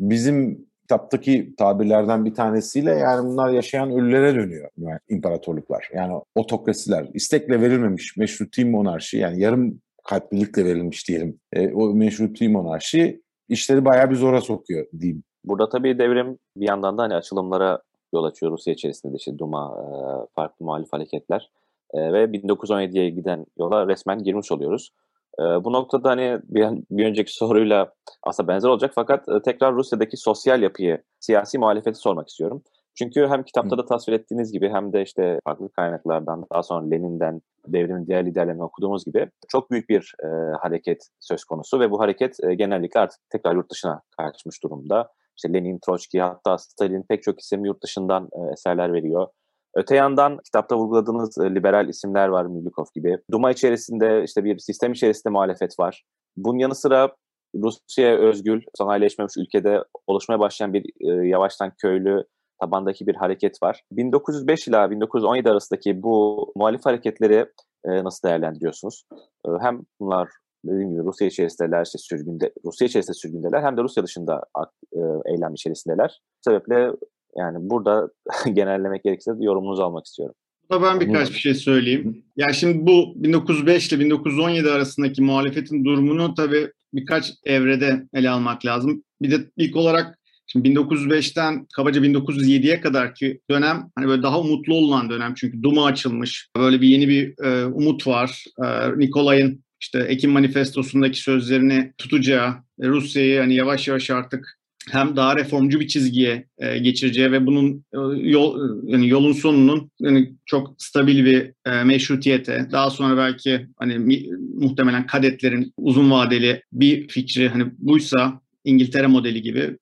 bizim kitaptaki tabirlerden bir tanesiyle yani bunlar yaşayan ölülere dönüyor yani imparatorluklar. Yani otokrasiler, istekle verilmemiş meşruti monarşi yani yarım kalplilikle verilmiş diyelim. E, o meşruti monarşi işleri bayağı bir zora sokuyor diyeyim. Burada tabii devrim bir yandan da hani açılımlara yol açıyor Rusya içerisinde de işte Duma, e, farklı muhalif hareketler e, ve 1917'ye giden yola resmen girmiş oluyoruz. E, bu noktada hani bir, önceki soruyla aslında benzer olacak fakat tekrar Rusya'daki sosyal yapıyı, siyasi muhalefeti sormak istiyorum. Çünkü hem kitapta da tasvir ettiğiniz gibi hem de işte farklı kaynaklardan daha sonra Lenin'den devrimin diğer liderlerini okuduğumuz gibi çok büyük bir e, hareket söz konusu ve bu hareket e, genellikle artık tekrar yurt dışına kaçmış durumda. İşte Lenin, Troçki hatta Stalin pek çok isim yurt dışından e, eserler veriyor. Öte yandan kitapta vurguladığınız e, liberal isimler var Milyukov gibi. Duma içerisinde işte bir sistem içerisinde muhalefet var. Bunun yanı sıra Rusya'ya özgül, sanayileşmemiş ülkede oluşmaya başlayan bir e, yavaştan köylü tabandaki bir hareket var. 1905 ila 1917 arasındaki bu muhalif hareketleri e, nasıl değerlendiriyorsunuz? E, hem bunlar dediğim gibi Rusya içerisindeler, işte sürgünde, Rusya içerisinde sürgündeler hem de Rusya dışında e, eylem içerisindeler. Bu sebeple yani burada genellemek gerekirse yorumunuzu almak istiyorum. Burada ben birkaç bir şey söyleyeyim. Yani şimdi bu 1905 ile 1917 arasındaki muhalefetin durumunu tabii birkaç evrede ele almak lazım. Bir de ilk olarak Şimdi 1905'ten kabaca 1907'ye kadar ki dönem hani böyle daha umutlu olunan dönem çünkü Duma açılmış. Böyle bir yeni bir e, umut var. E, Nikolay'ın işte Ekim Manifestosu'ndaki sözlerini tutacağı, e, Rusya'yı hani yavaş yavaş artık hem daha reformcu bir çizgiye e, geçireceği ve bunun e, yol yani yolun sonunun yani çok stabil bir e, meşrutiyete daha sonra belki hani mi, muhtemelen kadetlerin uzun vadeli bir fikri hani buysa İngiltere modeli gibi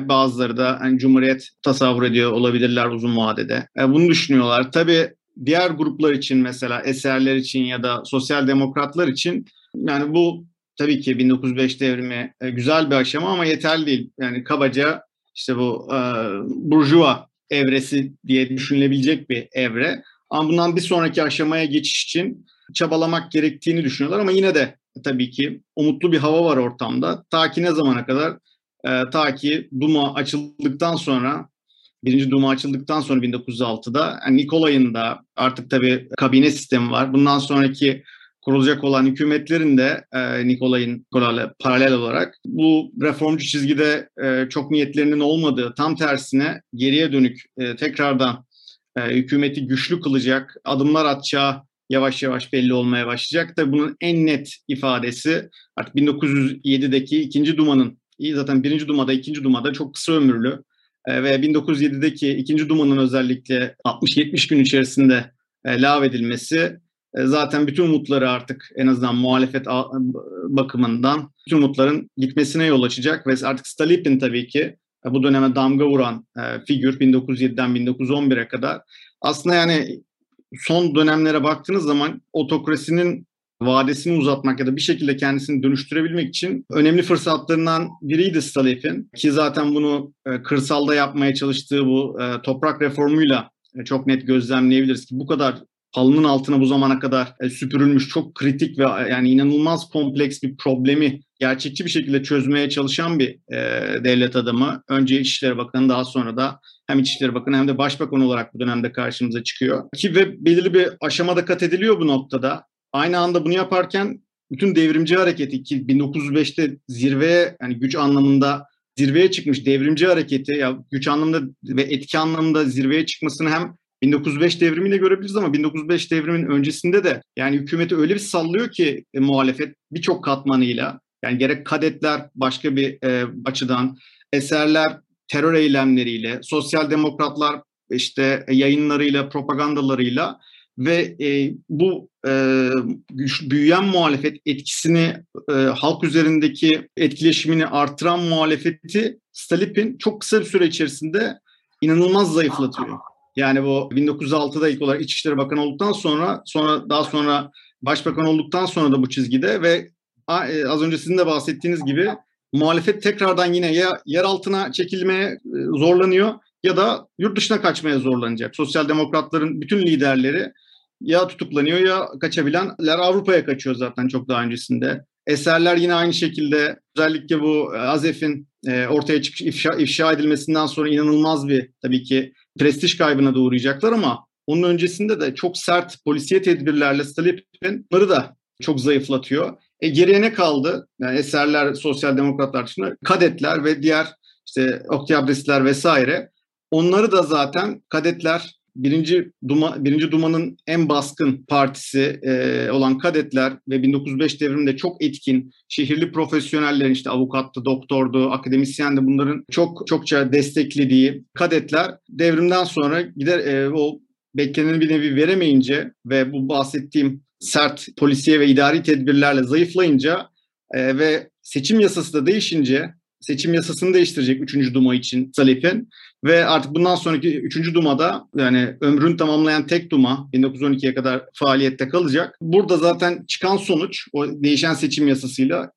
bazıları da hani Cumhuriyet tasavvur ediyor olabilirler uzun vadede. E, bunu düşünüyorlar. Tabii diğer gruplar için mesela eserler için ya da sosyal demokratlar için yani bu tabii ki 1905 devrimi e, güzel bir aşama ama yeterli değil. Yani kabaca işte bu e, burjuva evresi diye düşünülebilecek bir evre. Ama bundan bir sonraki aşamaya geçiş için çabalamak gerektiğini düşünüyorlar ama yine de tabii ki umutlu bir hava var ortamda. Ta ki ne zamana kadar? E, ta ki Duma açıldıktan sonra Birinci Duma açıldıktan sonra 1906'da yani Nikolay'ın da artık tabii kabine sistemi var. Bundan sonraki kurulacak olan hükümetlerin de e, Nikolay'ın paralel olarak bu reformcu çizgide e, çok niyetlerinin olmadığı tam tersine geriye dönük e, tekrardan e, hükümeti güçlü kılacak adımlar atacağı yavaş yavaş belli olmaya başlayacak. Tabii bunun en net ifadesi artık 1907'deki ikinci Duma'nın zaten birinci Duma'da ikinci Duma'da çok kısa ömürlü e, ve 1907'deki ikinci Duma'nın özellikle 60-70 gün içerisinde e, lağvedilmesi e, zaten bütün umutları artık en azından muhalefet bakımından bütün umutların gitmesine yol açacak ve artık Stalipin tabii ki bu döneme damga vuran figür 1907'den 1911'e kadar aslında yani son dönemlere baktığınız zaman otokrasinin vadesini uzatmak ya da bir şekilde kendisini dönüştürebilmek için önemli fırsatlarından biriydi Stalef'in. Ki zaten bunu e, kırsalda yapmaya çalıştığı bu e, toprak reformuyla e, çok net gözlemleyebiliriz ki bu kadar halının altına bu zamana kadar e, süpürülmüş çok kritik ve e, yani inanılmaz kompleks bir problemi gerçekçi bir şekilde çözmeye çalışan bir e, devlet adamı. Önce İçişleri Bakanı daha sonra da hem İçişleri Bakanı hem de Başbakan olarak bu dönemde karşımıza çıkıyor. Ki ve belirli bir aşamada kat ediliyor bu noktada. Aynı anda bunu yaparken bütün devrimci hareketi ki 1905'te zirveye yani güç anlamında zirveye çıkmış devrimci hareketi ya güç anlamında ve etki anlamında zirveye çıkmasını hem 1905 devrimiyle görebiliriz ama 1905 devrimin öncesinde de yani hükümeti öyle bir sallıyor ki e, muhalefet birçok katmanıyla yani gerek kadetler başka bir e, açıdan eserler terör eylemleriyle sosyal demokratlar işte yayınlarıyla propagandalarıyla ve e, bu e, güç, büyüyen muhalefet etkisini e, halk üzerindeki etkileşimini artıran muhalefeti Stalipin çok kısa bir süre içerisinde inanılmaz zayıflatıyor. Yani bu 1906'da ilk olarak İçişleri Bakanı olduktan sonra sonra daha sonra Başbakan olduktan sonra da bu çizgide ve e, az önce sizin de bahsettiğiniz gibi muhalefet tekrardan yine ya yer altına çekilmeye e, zorlanıyor ya da yurt dışına kaçmaya zorlanacak. Sosyal demokratların bütün liderleri ya tutuklanıyor ya kaçabilenler Avrupa'ya kaçıyor zaten çok daha öncesinde. Eserler yine aynı şekilde özellikle bu e, Azef'in e, ortaya çıkış ifşa, ifşa edilmesinden sonra inanılmaz bir tabii ki prestij kaybına da uğrayacaklar ama onun öncesinde de çok sert polisiye tedbirlerle Stalip'in bunları da çok zayıflatıyor. E, geriye ne kaldı? Yani eserler sosyal demokratlar dışında kadetler ve diğer işte oktiyabristler vesaire. Onları da zaten kadetler birinci Duma birinci Duma'nın en baskın partisi e, olan kadetler ve 1905 devriminde çok etkin şehirli profesyonellerin işte avukattı, doktordu, akademisyendi bunların çok çokça desteklediği kadetler devrimden sonra gider e, o bekleneni bir nevi veremeyince ve bu bahsettiğim sert polisiye ve idari tedbirlerle zayıflayınca e, ve seçim yasası da değişince seçim yasasını değiştirecek 3. Duma için Salih'in ve artık bundan sonraki 3. Duma'da yani ömrünü tamamlayan tek Duma 1912'ye kadar faaliyette kalacak. Burada zaten çıkan sonuç o değişen seçim yasasıyla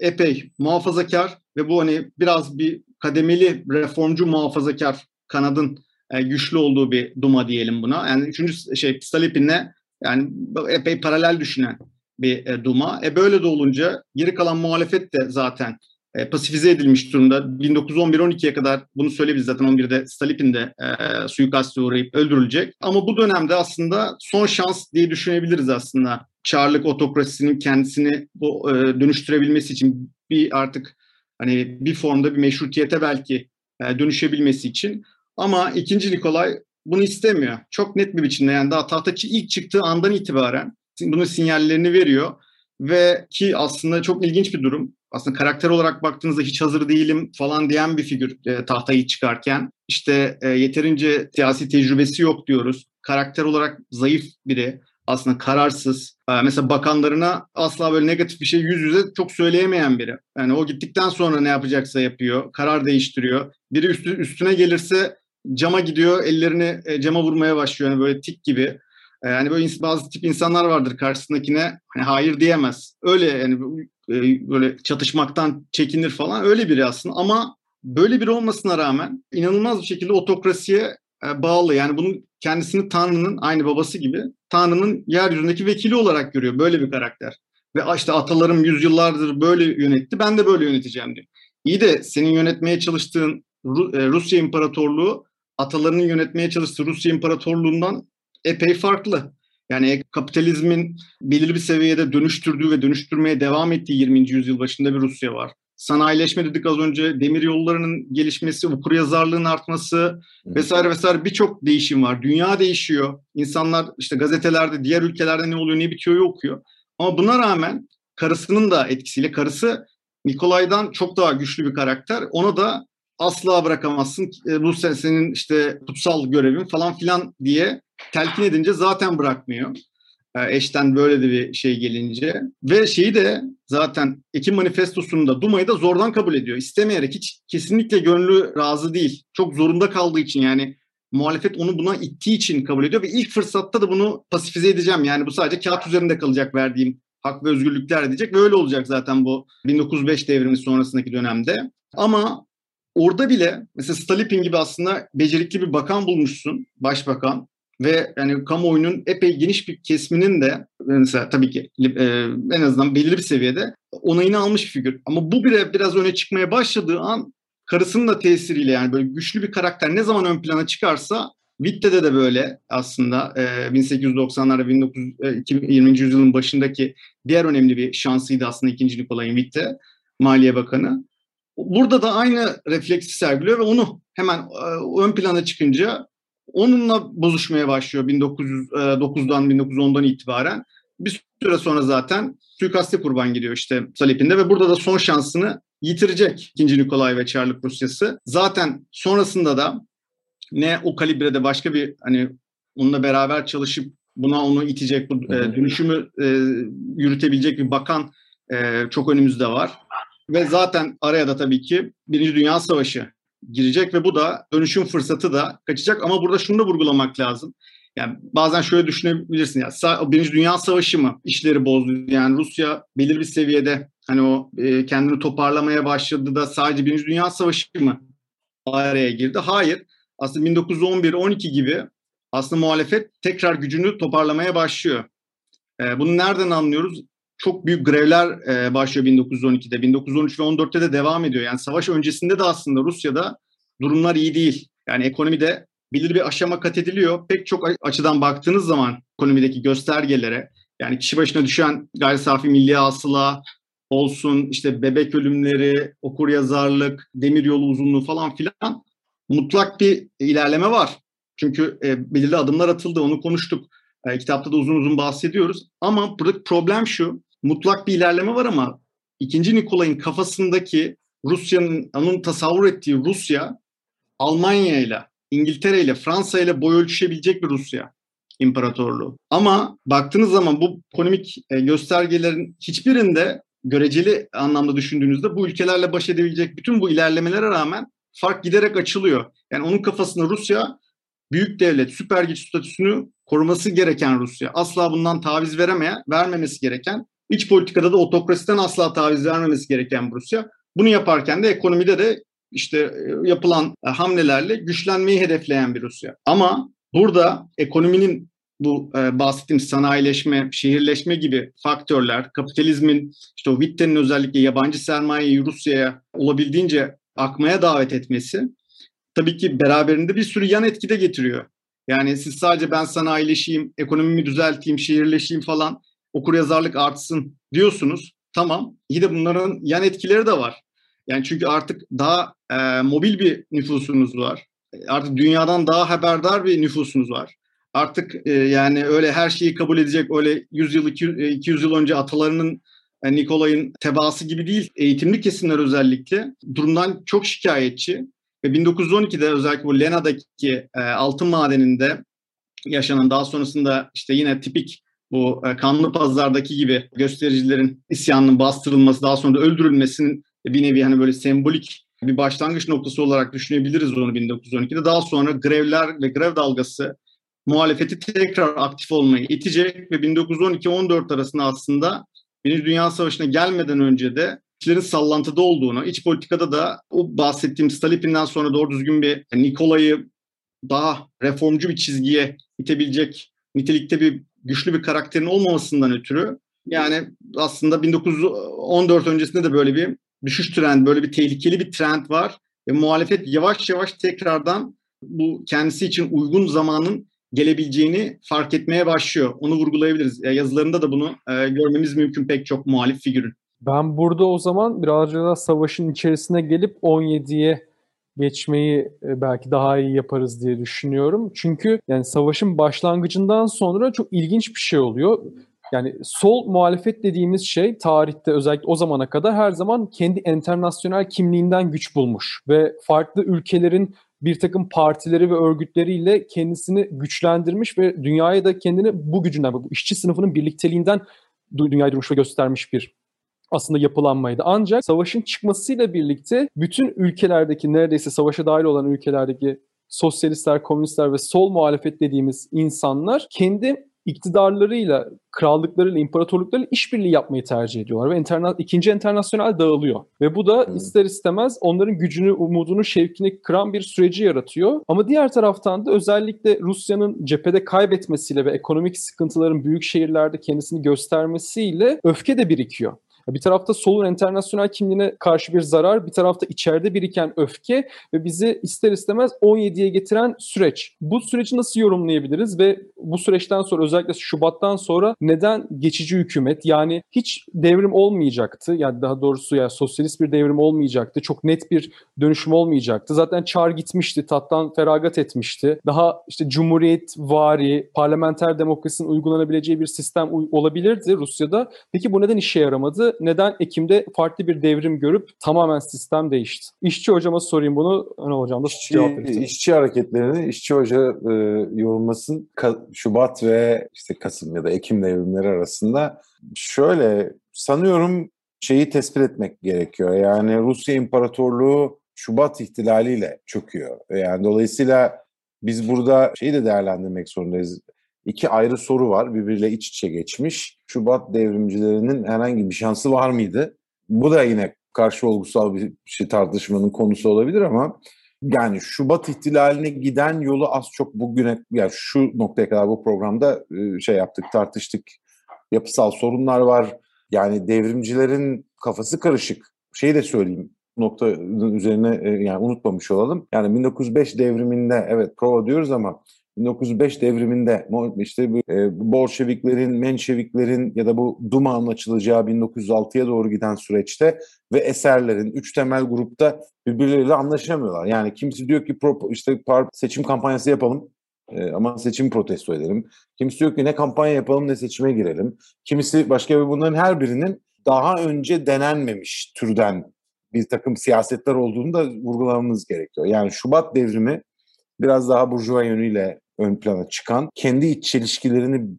epey muhafazakar ve bu hani biraz bir kademeli reformcu muhafazakar kanadın e, güçlü olduğu bir Duma diyelim buna. Yani üçüncü şey Stalipin'le yani epey paralel düşünen bir e, Duma. E böyle de olunca geri kalan muhalefet de zaten e, pasifize edilmiş durumda. 1911-12'ye kadar bunu söyleyebiliriz zaten 11'de Stalin de e, suikaste uğrayıp öldürülecek. Ama bu dönemde aslında son şans diye düşünebiliriz aslında. Çarlık otokrasisinin kendisini bu, e, dönüştürebilmesi için bir artık hani bir formda bir meşrutiyete belki e, dönüşebilmesi için. Ama ikinci Nikolay bunu istemiyor. Çok net bir biçimde yani daha tahtaki ilk çıktığı andan itibaren bunun sinyallerini veriyor ve ki aslında çok ilginç bir durum aslında karakter olarak baktığınızda hiç hazır değilim falan diyen bir figür e, tahtayı çıkarken işte e, yeterince siyasi tecrübesi yok diyoruz. Karakter olarak zayıf biri aslında kararsız. E, mesela bakanlarına asla böyle negatif bir şey yüz yüze çok söyleyemeyen biri. Yani o gittikten sonra ne yapacaksa yapıyor, karar değiştiriyor. Biri üstü, üstüne gelirse cama gidiyor, ellerini e, cama vurmaya başlıyor. Yani böyle tik gibi. E, yani böyle bazı tip insanlar vardır karşısındakine hani hayır diyemez. Öyle yani e, böyle çatışmaktan çekinir falan öyle biri aslında ama böyle biri olmasına rağmen inanılmaz bir şekilde otokrasiye e, bağlı. Yani bunun kendisini Tanrı'nın aynı babası gibi Tanrı'nın yeryüzündeki vekili olarak görüyor. Böyle bir karakter. Ve işte atalarım yüzyıllardır böyle yönetti ben de böyle yöneteceğim diyor. İyi de senin yönetmeye çalıştığın Rusya İmparatorluğu atalarının yönetmeye çalıştığı Rusya İmparatorluğundan epey farklı. Yani kapitalizmin belirli bir seviyede dönüştürdüğü ve dönüştürmeye devam ettiği 20. yüzyıl başında bir Rusya var. Sanayileşme dedik az önce, demir yollarının gelişmesi, okuryazarlığın artması vesaire vesaire birçok değişim var. Dünya değişiyor. İnsanlar işte gazetelerde, diğer ülkelerde ne oluyor, ne bitiyor okuyor. Ama buna rağmen karısının da etkisiyle, karısı Nikolay'dan çok daha güçlü bir karakter. Ona da asla bırakamazsın. E, bu senin işte kutsal görevin falan filan diye telkin edince zaten bırakmıyor. E, eşten böyle de bir şey gelince. Ve şeyi de zaten Ekim Manifestosu'nda Duma'yı da zordan kabul ediyor. İstemeyerek hiç kesinlikle gönlü razı değil. Çok zorunda kaldığı için yani muhalefet onu buna ittiği için kabul ediyor ve ilk fırsatta da bunu pasifize edeceğim. Yani bu sadece kağıt üzerinde kalacak verdiğim hak ve özgürlükler diyecek ve öyle olacak zaten bu 1905 devrimi sonrasındaki dönemde. Ama orada bile mesela Stalipin gibi aslında becerikli bir bakan bulmuşsun, başbakan ve yani kamuoyunun epey geniş bir kesminin de mesela tabii ki e, en azından belirli bir seviyede onayını almış figür. Ama bu bile biraz öne çıkmaya başladığı an karısının da tesiriyle yani böyle güçlü bir karakter ne zaman ön plana çıkarsa Witte'de de böyle aslında e, 1890'larda 1920. yüzyılın başındaki diğer önemli bir şansıydı aslında 2. Nikolay'ın Witte, Maliye Bakanı. Burada da aynı refleksi sergiliyor ve onu hemen e, ön plana çıkınca onunla bozuşmaya başlıyor 1909'dan 1910'dan itibaren. Bir süre sonra zaten suikaste kurban gidiyor işte Salep'inde ve burada da son şansını yitirecek 2. Nikolay ve Çarlık Rusyası. Zaten sonrasında da ne o kalibrede başka bir hani onunla beraber çalışıp buna onu itecek, bu e, dönüşümü e, yürütebilecek bir bakan e, çok önümüzde var. Ve zaten araya da tabii ki Birinci Dünya Savaşı girecek ve bu da dönüşüm fırsatı da kaçacak. Ama burada şunu da vurgulamak lazım. Yani bazen şöyle düşünebilirsin ya Birinci Dünya Savaşı mı işleri bozdu? Yani Rusya belirli bir seviyede hani o e, kendini toparlamaya başladı da sadece Birinci Dünya Savaşı mı araya girdi? Hayır. Aslında 1911-12 gibi aslında muhalefet tekrar gücünü toparlamaya başlıyor. E, bunu nereden anlıyoruz? Çok büyük grevler e, başlıyor 1912'de. 1913 ve 14'te de devam ediyor. Yani savaş öncesinde de aslında Rusya'da durumlar iyi değil. Yani ekonomide belirli bir aşama kat ediliyor. Pek çok açıdan baktığınız zaman ekonomideki göstergelere yani kişi başına düşen gayri safi milli hasıla olsun işte bebek ölümleri, okur yazarlık, demir yolu uzunluğu falan filan mutlak bir ilerleme var. Çünkü e, belirli adımlar atıldı onu konuştuk. E, kitapta da uzun uzun bahsediyoruz. Ama burada problem şu mutlak bir ilerleme var ama ikinci Nikolay'ın kafasındaki Rusya'nın onun tasavvur ettiği Rusya Almanya ile İngiltere ile Fransa ile boy ölçüşebilecek bir Rusya imparatorluğu. Ama baktığınız zaman bu ekonomik e, göstergelerin hiçbirinde göreceli anlamda düşündüğünüzde bu ülkelerle baş edebilecek bütün bu ilerlemelere rağmen fark giderek açılıyor. Yani onun kafasında Rusya büyük devlet, süper güç statüsünü koruması gereken Rusya. Asla bundan taviz veremeyen, vermemesi gereken, iç politikada da otokrasiden asla taviz vermemesi gereken Rusya. Bunu yaparken de ekonomide de işte e, yapılan e, hamlelerle güçlenmeyi hedefleyen bir Rusya. Ama burada ekonominin bu e, bahsettiğim sanayileşme, şehirleşme gibi faktörler, kapitalizmin, işte o Witten'in özellikle yabancı sermayeyi Rusya'ya olabildiğince akmaya davet etmesi tabii ki beraberinde bir sürü yan etki de getiriyor. Yani siz sadece ben sanayileşeyim, ekonomimi düzelteyim, şehirleşeyim falan, okur yazarlık artsın diyorsunuz. Tamam. İyi de bunların yan etkileri de var. Yani çünkü artık daha e, mobil bir nüfusunuz var. Artık dünyadan daha haberdar bir nüfusunuz var. Artık e, yani öyle her şeyi kabul edecek öyle 100 yıl 200 yıl önce atalarının e, Nikolay'ın tebaası gibi değil. Eğitimli kesimler özellikle durumdan çok şikayetçi. Ve 1912'de özellikle bu Lena'daki e, altın madeninde yaşanan daha sonrasında işte yine tipik bu e, kanlı pazardaki gibi göstericilerin isyanının bastırılması daha sonra da öldürülmesinin bir nevi hani böyle sembolik bir başlangıç noktası olarak düşünebiliriz onu 1912'de. Daha sonra grevler ve grev dalgası muhalefeti tekrar aktif olmayı itecek ve 1912-14 arasında aslında Birinci Dünya Savaşı'na gelmeden önce de işlerin sallantıda olduğunu, iç politikada da o bahsettiğim Stalin'den sonra doğru düzgün bir Nikolay'ı daha reformcu bir çizgiye itebilecek nitelikte bir güçlü bir karakterin olmamasından ötürü yani aslında 1914 öncesinde de böyle bir düşüş trend, böyle bir tehlikeli bir trend var. Ve muhalefet yavaş yavaş tekrardan bu kendisi için uygun zamanın gelebileceğini fark etmeye başlıyor. Onu vurgulayabiliriz. Yazılarında da bunu e, görmemiz mümkün pek çok muhalif figürün. Ben burada o zaman birazcık daha savaşın içerisine gelip 17'ye geçmeyi e, belki daha iyi yaparız diye düşünüyorum. Çünkü yani savaşın başlangıcından sonra çok ilginç bir şey oluyor. Yani sol muhalefet dediğimiz şey tarihte özellikle o zamana kadar her zaman kendi internasyonel kimliğinden güç bulmuş ve farklı ülkelerin bir takım partileri ve örgütleriyle kendisini güçlendirmiş ve dünyaya da kendini bu gücünden, bu işçi sınıfının birlikteliğinden dünyayı durmuş ve göstermiş bir aslında yapılanmaydı. Ancak savaşın çıkmasıyla birlikte bütün ülkelerdeki neredeyse savaşa dahil olan ülkelerdeki sosyalistler, komünistler ve sol muhalefet dediğimiz insanlar kendi iktidarlarıyla, krallıklarıyla, imparatorluklarıyla işbirliği yapmayı tercih ediyorlar ve interna ikinci internasyonel dağılıyor. Ve bu da hmm. ister istemez onların gücünü, umudunu, şevkini kıran bir süreci yaratıyor. Ama diğer taraftan da özellikle Rusya'nın cephede kaybetmesiyle ve ekonomik sıkıntıların büyük şehirlerde kendisini göstermesiyle öfke de birikiyor. Bir tarafta solun internasyonel kimliğine karşı bir zarar, bir tarafta içeride biriken öfke ve bizi ister istemez 17'ye getiren süreç. Bu süreci nasıl yorumlayabiliriz ve bu süreçten sonra özellikle Şubat'tan sonra neden geçici hükümet yani hiç devrim olmayacaktı yani daha doğrusu ya sosyalist bir devrim olmayacaktı. Çok net bir dönüşüm olmayacaktı. Zaten çar gitmişti, tattan feragat etmişti. Daha işte cumhuriyet vari, parlamenter demokrasinin uygulanabileceği bir sistem olabilirdi Rusya'da. Peki bu neden işe yaramadı? Neden Ekim'de farklı bir devrim görüp tamamen sistem değişti? İşçi hocama sorayım bunu. Önal hocam da işçi, cevap verirsin. İşçi hareketlerini işçi hoca e, yorumlasın. Ka- Şubat ve işte Kasım ya da Ekim devrimleri arasında şöyle sanıyorum şeyi tespit etmek gerekiyor. Yani Rusya İmparatorluğu Şubat ihtilaliyle çöküyor. Yani dolayısıyla biz burada şeyi de değerlendirmek zorundayız. İki ayrı soru var birbiriyle iç içe geçmiş. Şubat devrimcilerinin herhangi bir şansı var mıydı? Bu da yine karşı olgusal bir şey tartışmanın konusu olabilir ama yani Şubat ihtilaline giden yolu az çok bugüne yani şu noktaya kadar bu programda şey yaptık tartıştık. Yapısal sorunlar var. Yani devrimcilerin kafası karışık. Şeyi de söyleyeyim noktanın üzerine yani unutmamış olalım. Yani 1905 devriminde evet prova diyoruz ama 1905 devriminde işte Bolşeviklerin, Menşeviklerin ya da bu Duma'nın açılacağı 1906'ya doğru giden süreçte ve eserlerin üç temel grupta birbirleriyle anlaşamıyorlar. Yani kimisi diyor ki işte seçim kampanyası yapalım ama seçim protesto edelim. Kimisi diyor ki ne kampanya yapalım ne seçime girelim. Kimisi başka bir bunların her birinin daha önce denenmemiş türden bir takım siyasetler olduğunu da vurgulamamız gerekiyor. Yani Şubat devrimi biraz daha burjuva yönüyle ön plana çıkan, kendi iç çelişkilerini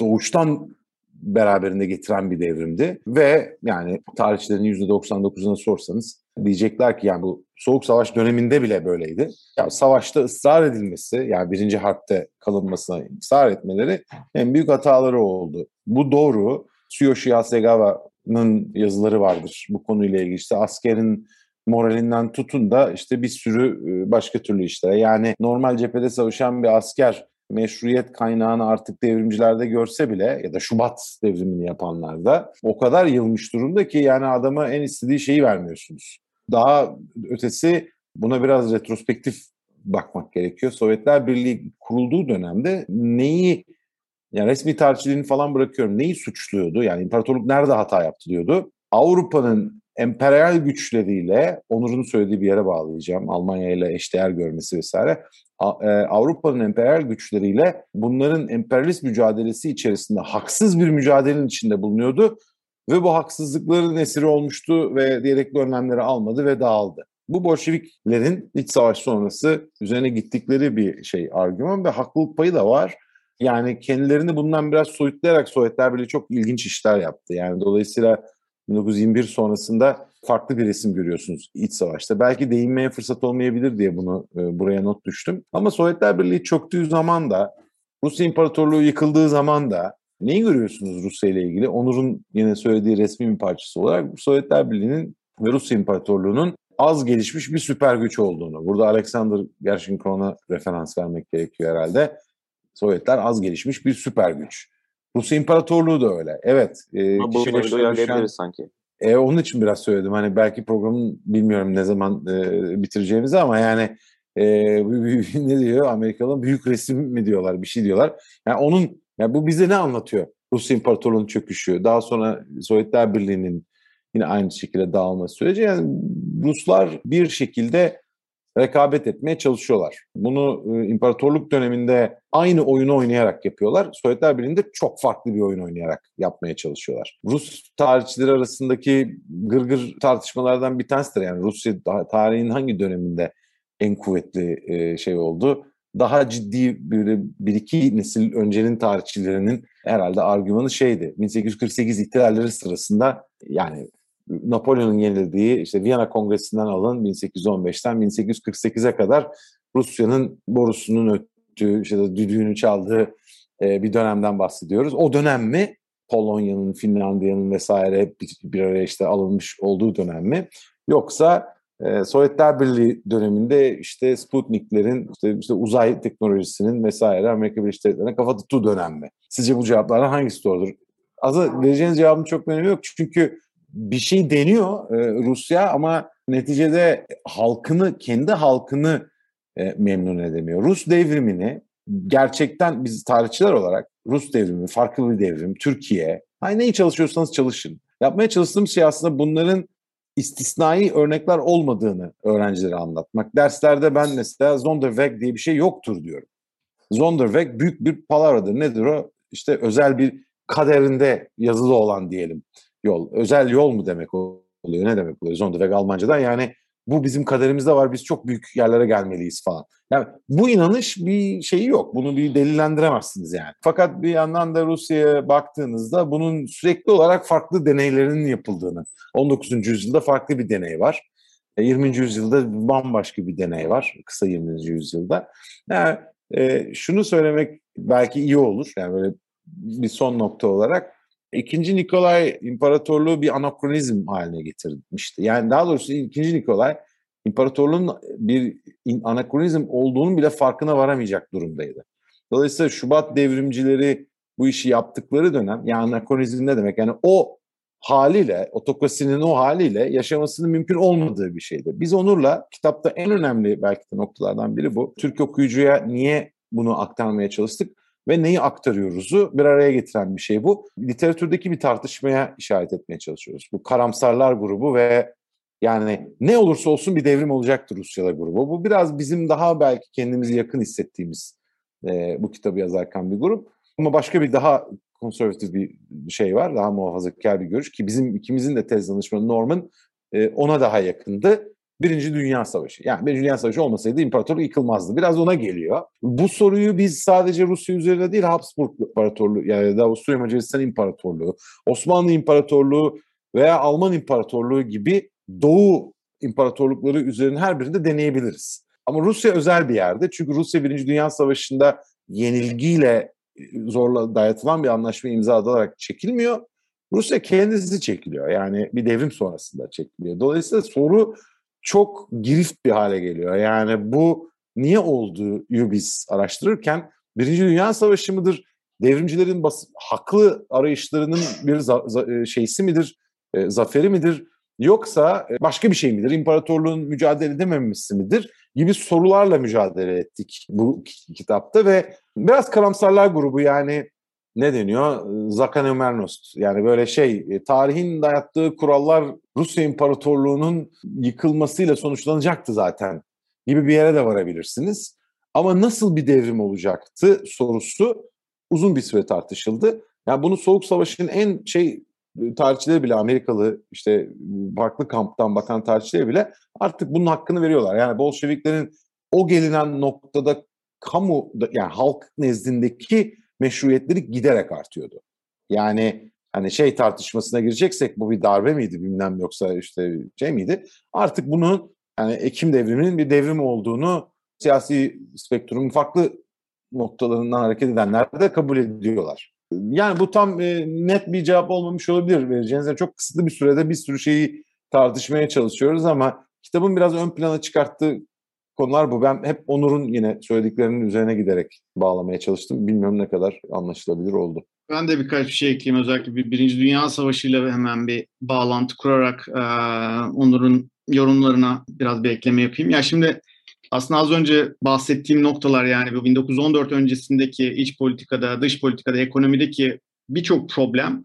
doğuştan beraberinde getiren bir devrimdi. Ve yani tarihçilerin %99'una sorsanız diyecekler ki yani bu Soğuk Savaş döneminde bile böyleydi. Yani savaşta ısrar edilmesi, yani birinci harpte kalınmasına ısrar etmeleri en büyük hataları oldu. Bu doğru. Tsuyoshi Hasegawa'nın yazıları vardır bu konuyla ilgili. İşte askerin moralinden tutun da işte bir sürü başka türlü işlere. Yani normal cephede savaşan bir asker meşruiyet kaynağını artık devrimcilerde görse bile ya da Şubat devrimini yapanlarda o kadar yılmış durumda ki yani adama en istediği şeyi vermiyorsunuz. Daha ötesi buna biraz retrospektif bakmak gerekiyor. Sovyetler Birliği kurulduğu dönemde neyi yani resmi tarihçiliğini falan bırakıyorum. Neyi suçluyordu? Yani imparatorluk nerede hata yaptı diyordu. Avrupa'nın emperyal güçleriyle, Onur'un söylediği bir yere bağlayacağım, Almanya ile eşdeğer görmesi vesaire. Avrupa'nın emperyal güçleriyle bunların emperyalist mücadelesi içerisinde haksız bir mücadelenin içinde bulunuyordu. Ve bu haksızlıkların esiri olmuştu ve gerekli önlemleri almadı ve dağıldı. Bu Bolşeviklerin iç savaş sonrası üzerine gittikleri bir şey argüman ve haklılık payı da var. Yani kendilerini bundan biraz soyutlayarak Sovyetler Birliği çok ilginç işler yaptı. Yani dolayısıyla 1921 sonrasında farklı bir resim görüyorsunuz iç savaşta. Belki değinmeye fırsat olmayabilir diye bunu e, buraya not düştüm. Ama Sovyetler Birliği çöktüğü zaman da Rusya İmparatorluğu yıkıldığı zaman da neyi görüyorsunuz Rusya ile ilgili? Onur'un yine söylediği resmi bir parçası olarak Sovyetler Birliği'nin ve Rusya İmparatorluğu'nun az gelişmiş bir süper güç olduğunu. Burada Alexander Gershikorov'a referans vermek gerekiyor herhalde. Sovyetler az gelişmiş bir süper güç. Rusya İmparatorluğu da öyle. Evet. E, uyarlayabiliriz sanki. E, onun için biraz söyledim. Hani belki programın bilmiyorum ne zaman e, bitireceğimizi ama yani e, ne diyor Amerikalılar büyük resim mi diyorlar bir şey diyorlar. Yani onun yani bu bize ne anlatıyor? Rusya İmparatorluğu'nun çöküşü, daha sonra Sovyetler Birliği'nin yine aynı şekilde dağılması süreci. Yani Ruslar bir şekilde rekabet etmeye çalışıyorlar. Bunu e, imparatorluk döneminde aynı oyunu oynayarak yapıyorlar. Sovyetler Birliği'nde çok farklı bir oyun oynayarak yapmaya çalışıyorlar. Rus tarihçileri arasındaki gırgır tartışmalardan bir tanesidir. Yani Rusya tarihin hangi döneminde en kuvvetli e, şey oldu? Daha ciddi böyle bir iki nesil öncenin tarihçilerinin herhalde argümanı şeydi. 1848 ihtilalleri sırasında yani Napolyon'un yenildiği işte Viyana Kongresi'nden alın 1815'ten 1848'e kadar Rusya'nın borusunun öttüğü, işte düdüğünü çaldığı bir dönemden bahsediyoruz. O dönem mi Polonya'nın, Finlandiya'nın vesaire bir, araya işte alınmış olduğu dönem mi? Yoksa Sovyetler Birliği döneminde işte Sputnik'lerin, işte, işte uzay teknolojisinin vesaire Amerika Birleşik Devletleri'ne kafa tuttuğu dönem mi? Sizce bu cevaplardan hangisi doğrudur? Aslında vereceğiniz cevabın çok önemi yok çünkü bir şey deniyor e, Rusya ama neticede halkını, kendi halkını e, memnun edemiyor. Rus devrimini gerçekten biz tarihçiler olarak Rus devrimi, farklı bir devrim, Türkiye, hani neyi çalışıyorsanız çalışın. Yapmaya çalıştığım şey aslında bunların istisnai örnekler olmadığını öğrencilere anlatmak. Derslerde ben mesela Zonderweg diye bir şey yoktur diyorum. Zonderweg büyük bir palavradır. Nedir o? İşte özel bir kaderinde yazılı olan diyelim yol. Özel yol mu demek oluyor? Ne demek oluyor? Zonderweg Almancadan yani bu bizim kaderimizde var biz çok büyük yerlere gelmeliyiz falan. Yani bu inanış bir şeyi yok. Bunu bir delillendiremezsiniz yani. Fakat bir yandan da Rusya'ya baktığınızda bunun sürekli olarak farklı deneylerinin yapıldığını. 19. yüzyılda farklı bir deney var. 20. E, yüzyılda bambaşka bir deney var. Kısa 20. yüzyılda. Yani e, şunu söylemek belki iyi olur. Yani böyle bir son nokta olarak İkinci Nikolay İmparatorluğu bir anakronizm haline getirmişti. Yani daha doğrusu ikinci Nikolay imparatorluğun bir anakronizm olduğunun bile farkına varamayacak durumdaydı. Dolayısıyla Şubat devrimcileri bu işi yaptıkları dönem yani anakronizm ne demek? Yani o haliyle, otokrasinin o haliyle yaşamasının mümkün olmadığı bir şeydi. Biz Onur'la kitapta en önemli belki de noktalardan biri bu. Türk okuyucuya niye bunu aktarmaya çalıştık? Ve neyi aktarıyoruzu bir araya getiren bir şey bu. Literatürdeki bir tartışmaya işaret etmeye çalışıyoruz. Bu karamsarlar grubu ve yani ne olursa olsun bir devrim olacaktır Rusya'da grubu. Bu biraz bizim daha belki kendimizi yakın hissettiğimiz e, bu kitabı yazarken bir grup. Ama başka bir daha konservatif bir şey var, daha muhafazakar bir görüş ki bizim ikimizin de tez danışmanı Norman e, ona daha yakındı. Birinci Dünya Savaşı. Yani Birinci Dünya Savaşı olmasaydı imparatorluk yıkılmazdı. Biraz ona geliyor. Bu soruyu biz sadece Rusya üzerinde değil Habsburg İmparatorluğu yani da Avusturya Macaristan İmparatorluğu, Osmanlı İmparatorluğu veya Alman İmparatorluğu gibi Doğu imparatorlukları üzerine her birinde deneyebiliriz. Ama Rusya özel bir yerde. Çünkü Rusya Birinci Dünya Savaşı'nda yenilgiyle zorla dayatılan bir anlaşma imza alarak çekilmiyor. Rusya kendisi çekiliyor. Yani bir devrim sonrasında çekiliyor. Dolayısıyla soru çok girift bir hale geliyor. Yani bu niye olduğu biz araştırırken Birinci Dünya Savaşı mıdır? Devrimcilerin bas- haklı arayışlarının bir za- za- e, şeysi midir? E, zaferi midir? Yoksa e, başka bir şey midir? İmparatorluğun mücadele edememesi midir? Gibi sorularla mücadele ettik bu kitapta ve biraz karamsarlar grubu yani ne deniyor? Zakanomernost. Yani böyle şey, e, tarihin dayattığı kurallar Rusya İmparatorluğu'nun yıkılmasıyla sonuçlanacaktı zaten gibi bir yere de varabilirsiniz. Ama nasıl bir devrim olacaktı sorusu uzun bir süre tartışıldı. Yani bunu Soğuk Savaş'ın en şey tarihçileri bile Amerikalı işte farklı kamptan bakan tarihçileri bile artık bunun hakkını veriyorlar. Yani Bolşeviklerin o gelinen noktada kamu yani halk nezdindeki meşruiyetleri giderek artıyordu. Yani hani şey tartışmasına gireceksek bu bir darbe miydi bilmem yoksa işte şey miydi? Artık bunun yani Ekim devriminin bir devrim olduğunu siyasi spektrumun farklı noktalarından hareket edenler de kabul ediyorlar. Yani bu tam e, net bir cevap olmamış olabilir vereceğiniz. Yani çok kısıtlı bir sürede bir sürü şeyi tartışmaya çalışıyoruz ama kitabın biraz ön plana çıkarttığı konular bu. Ben hep Onur'un yine söylediklerinin üzerine giderek bağlamaya çalıştım. Bilmiyorum ne kadar anlaşılabilir oldu. Ben de birkaç bir şey ekleyeyim. Özellikle bir Birinci Dünya Savaşı ile hemen bir bağlantı kurarak e, Onur'un yorumlarına biraz bir ekleme yapayım. Ya şimdi aslında az önce bahsettiğim noktalar yani bu 1914 öncesindeki iç politikada, dış politikada, ekonomideki birçok problem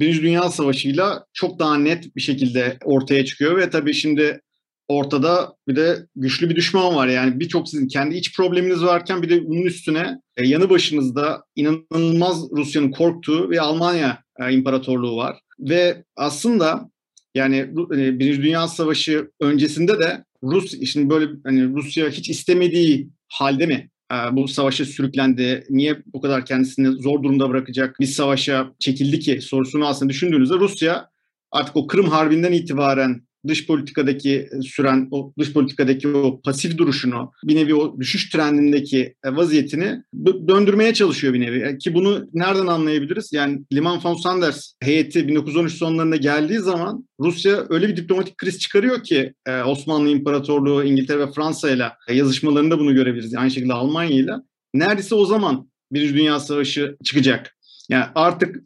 Birinci Dünya Savaşı'yla çok daha net bir şekilde ortaya çıkıyor ve tabii şimdi ortada bir de güçlü bir düşman var. Yani birçok sizin kendi iç probleminiz varken bir de bunun üstüne e, yanı başınızda inanılmaz Rusya'nın korktuğu ve Almanya e, İmparatorluğu var. Ve aslında yani e, Birinci Dünya Savaşı öncesinde de Rus şimdi böyle hani Rusya hiç istemediği halde mi e, bu savaşa sürüklendi? Niye bu kadar kendisini zor durumda bırakacak bir savaşa çekildi ki sorusunu aslında düşündüğünüzde Rusya artık o Kırım Harbi'nden itibaren dış politikadaki e, süren o dış politikadaki o pasif duruşunu bir nevi o düşüş trendindeki e, vaziyetini döndürmeye çalışıyor bir nevi. E, ki bunu nereden anlayabiliriz? Yani Liman von Sanders heyeti 1913 sonlarında geldiği zaman Rusya öyle bir diplomatik kriz çıkarıyor ki Osmanlı İmparatorluğu, İngiltere ve Fransa ile yazışmalarında bunu görebiliriz. Aynı şekilde Almanya ile. Neredeyse o zaman Birinci Dünya Savaşı çıkacak. Yani artık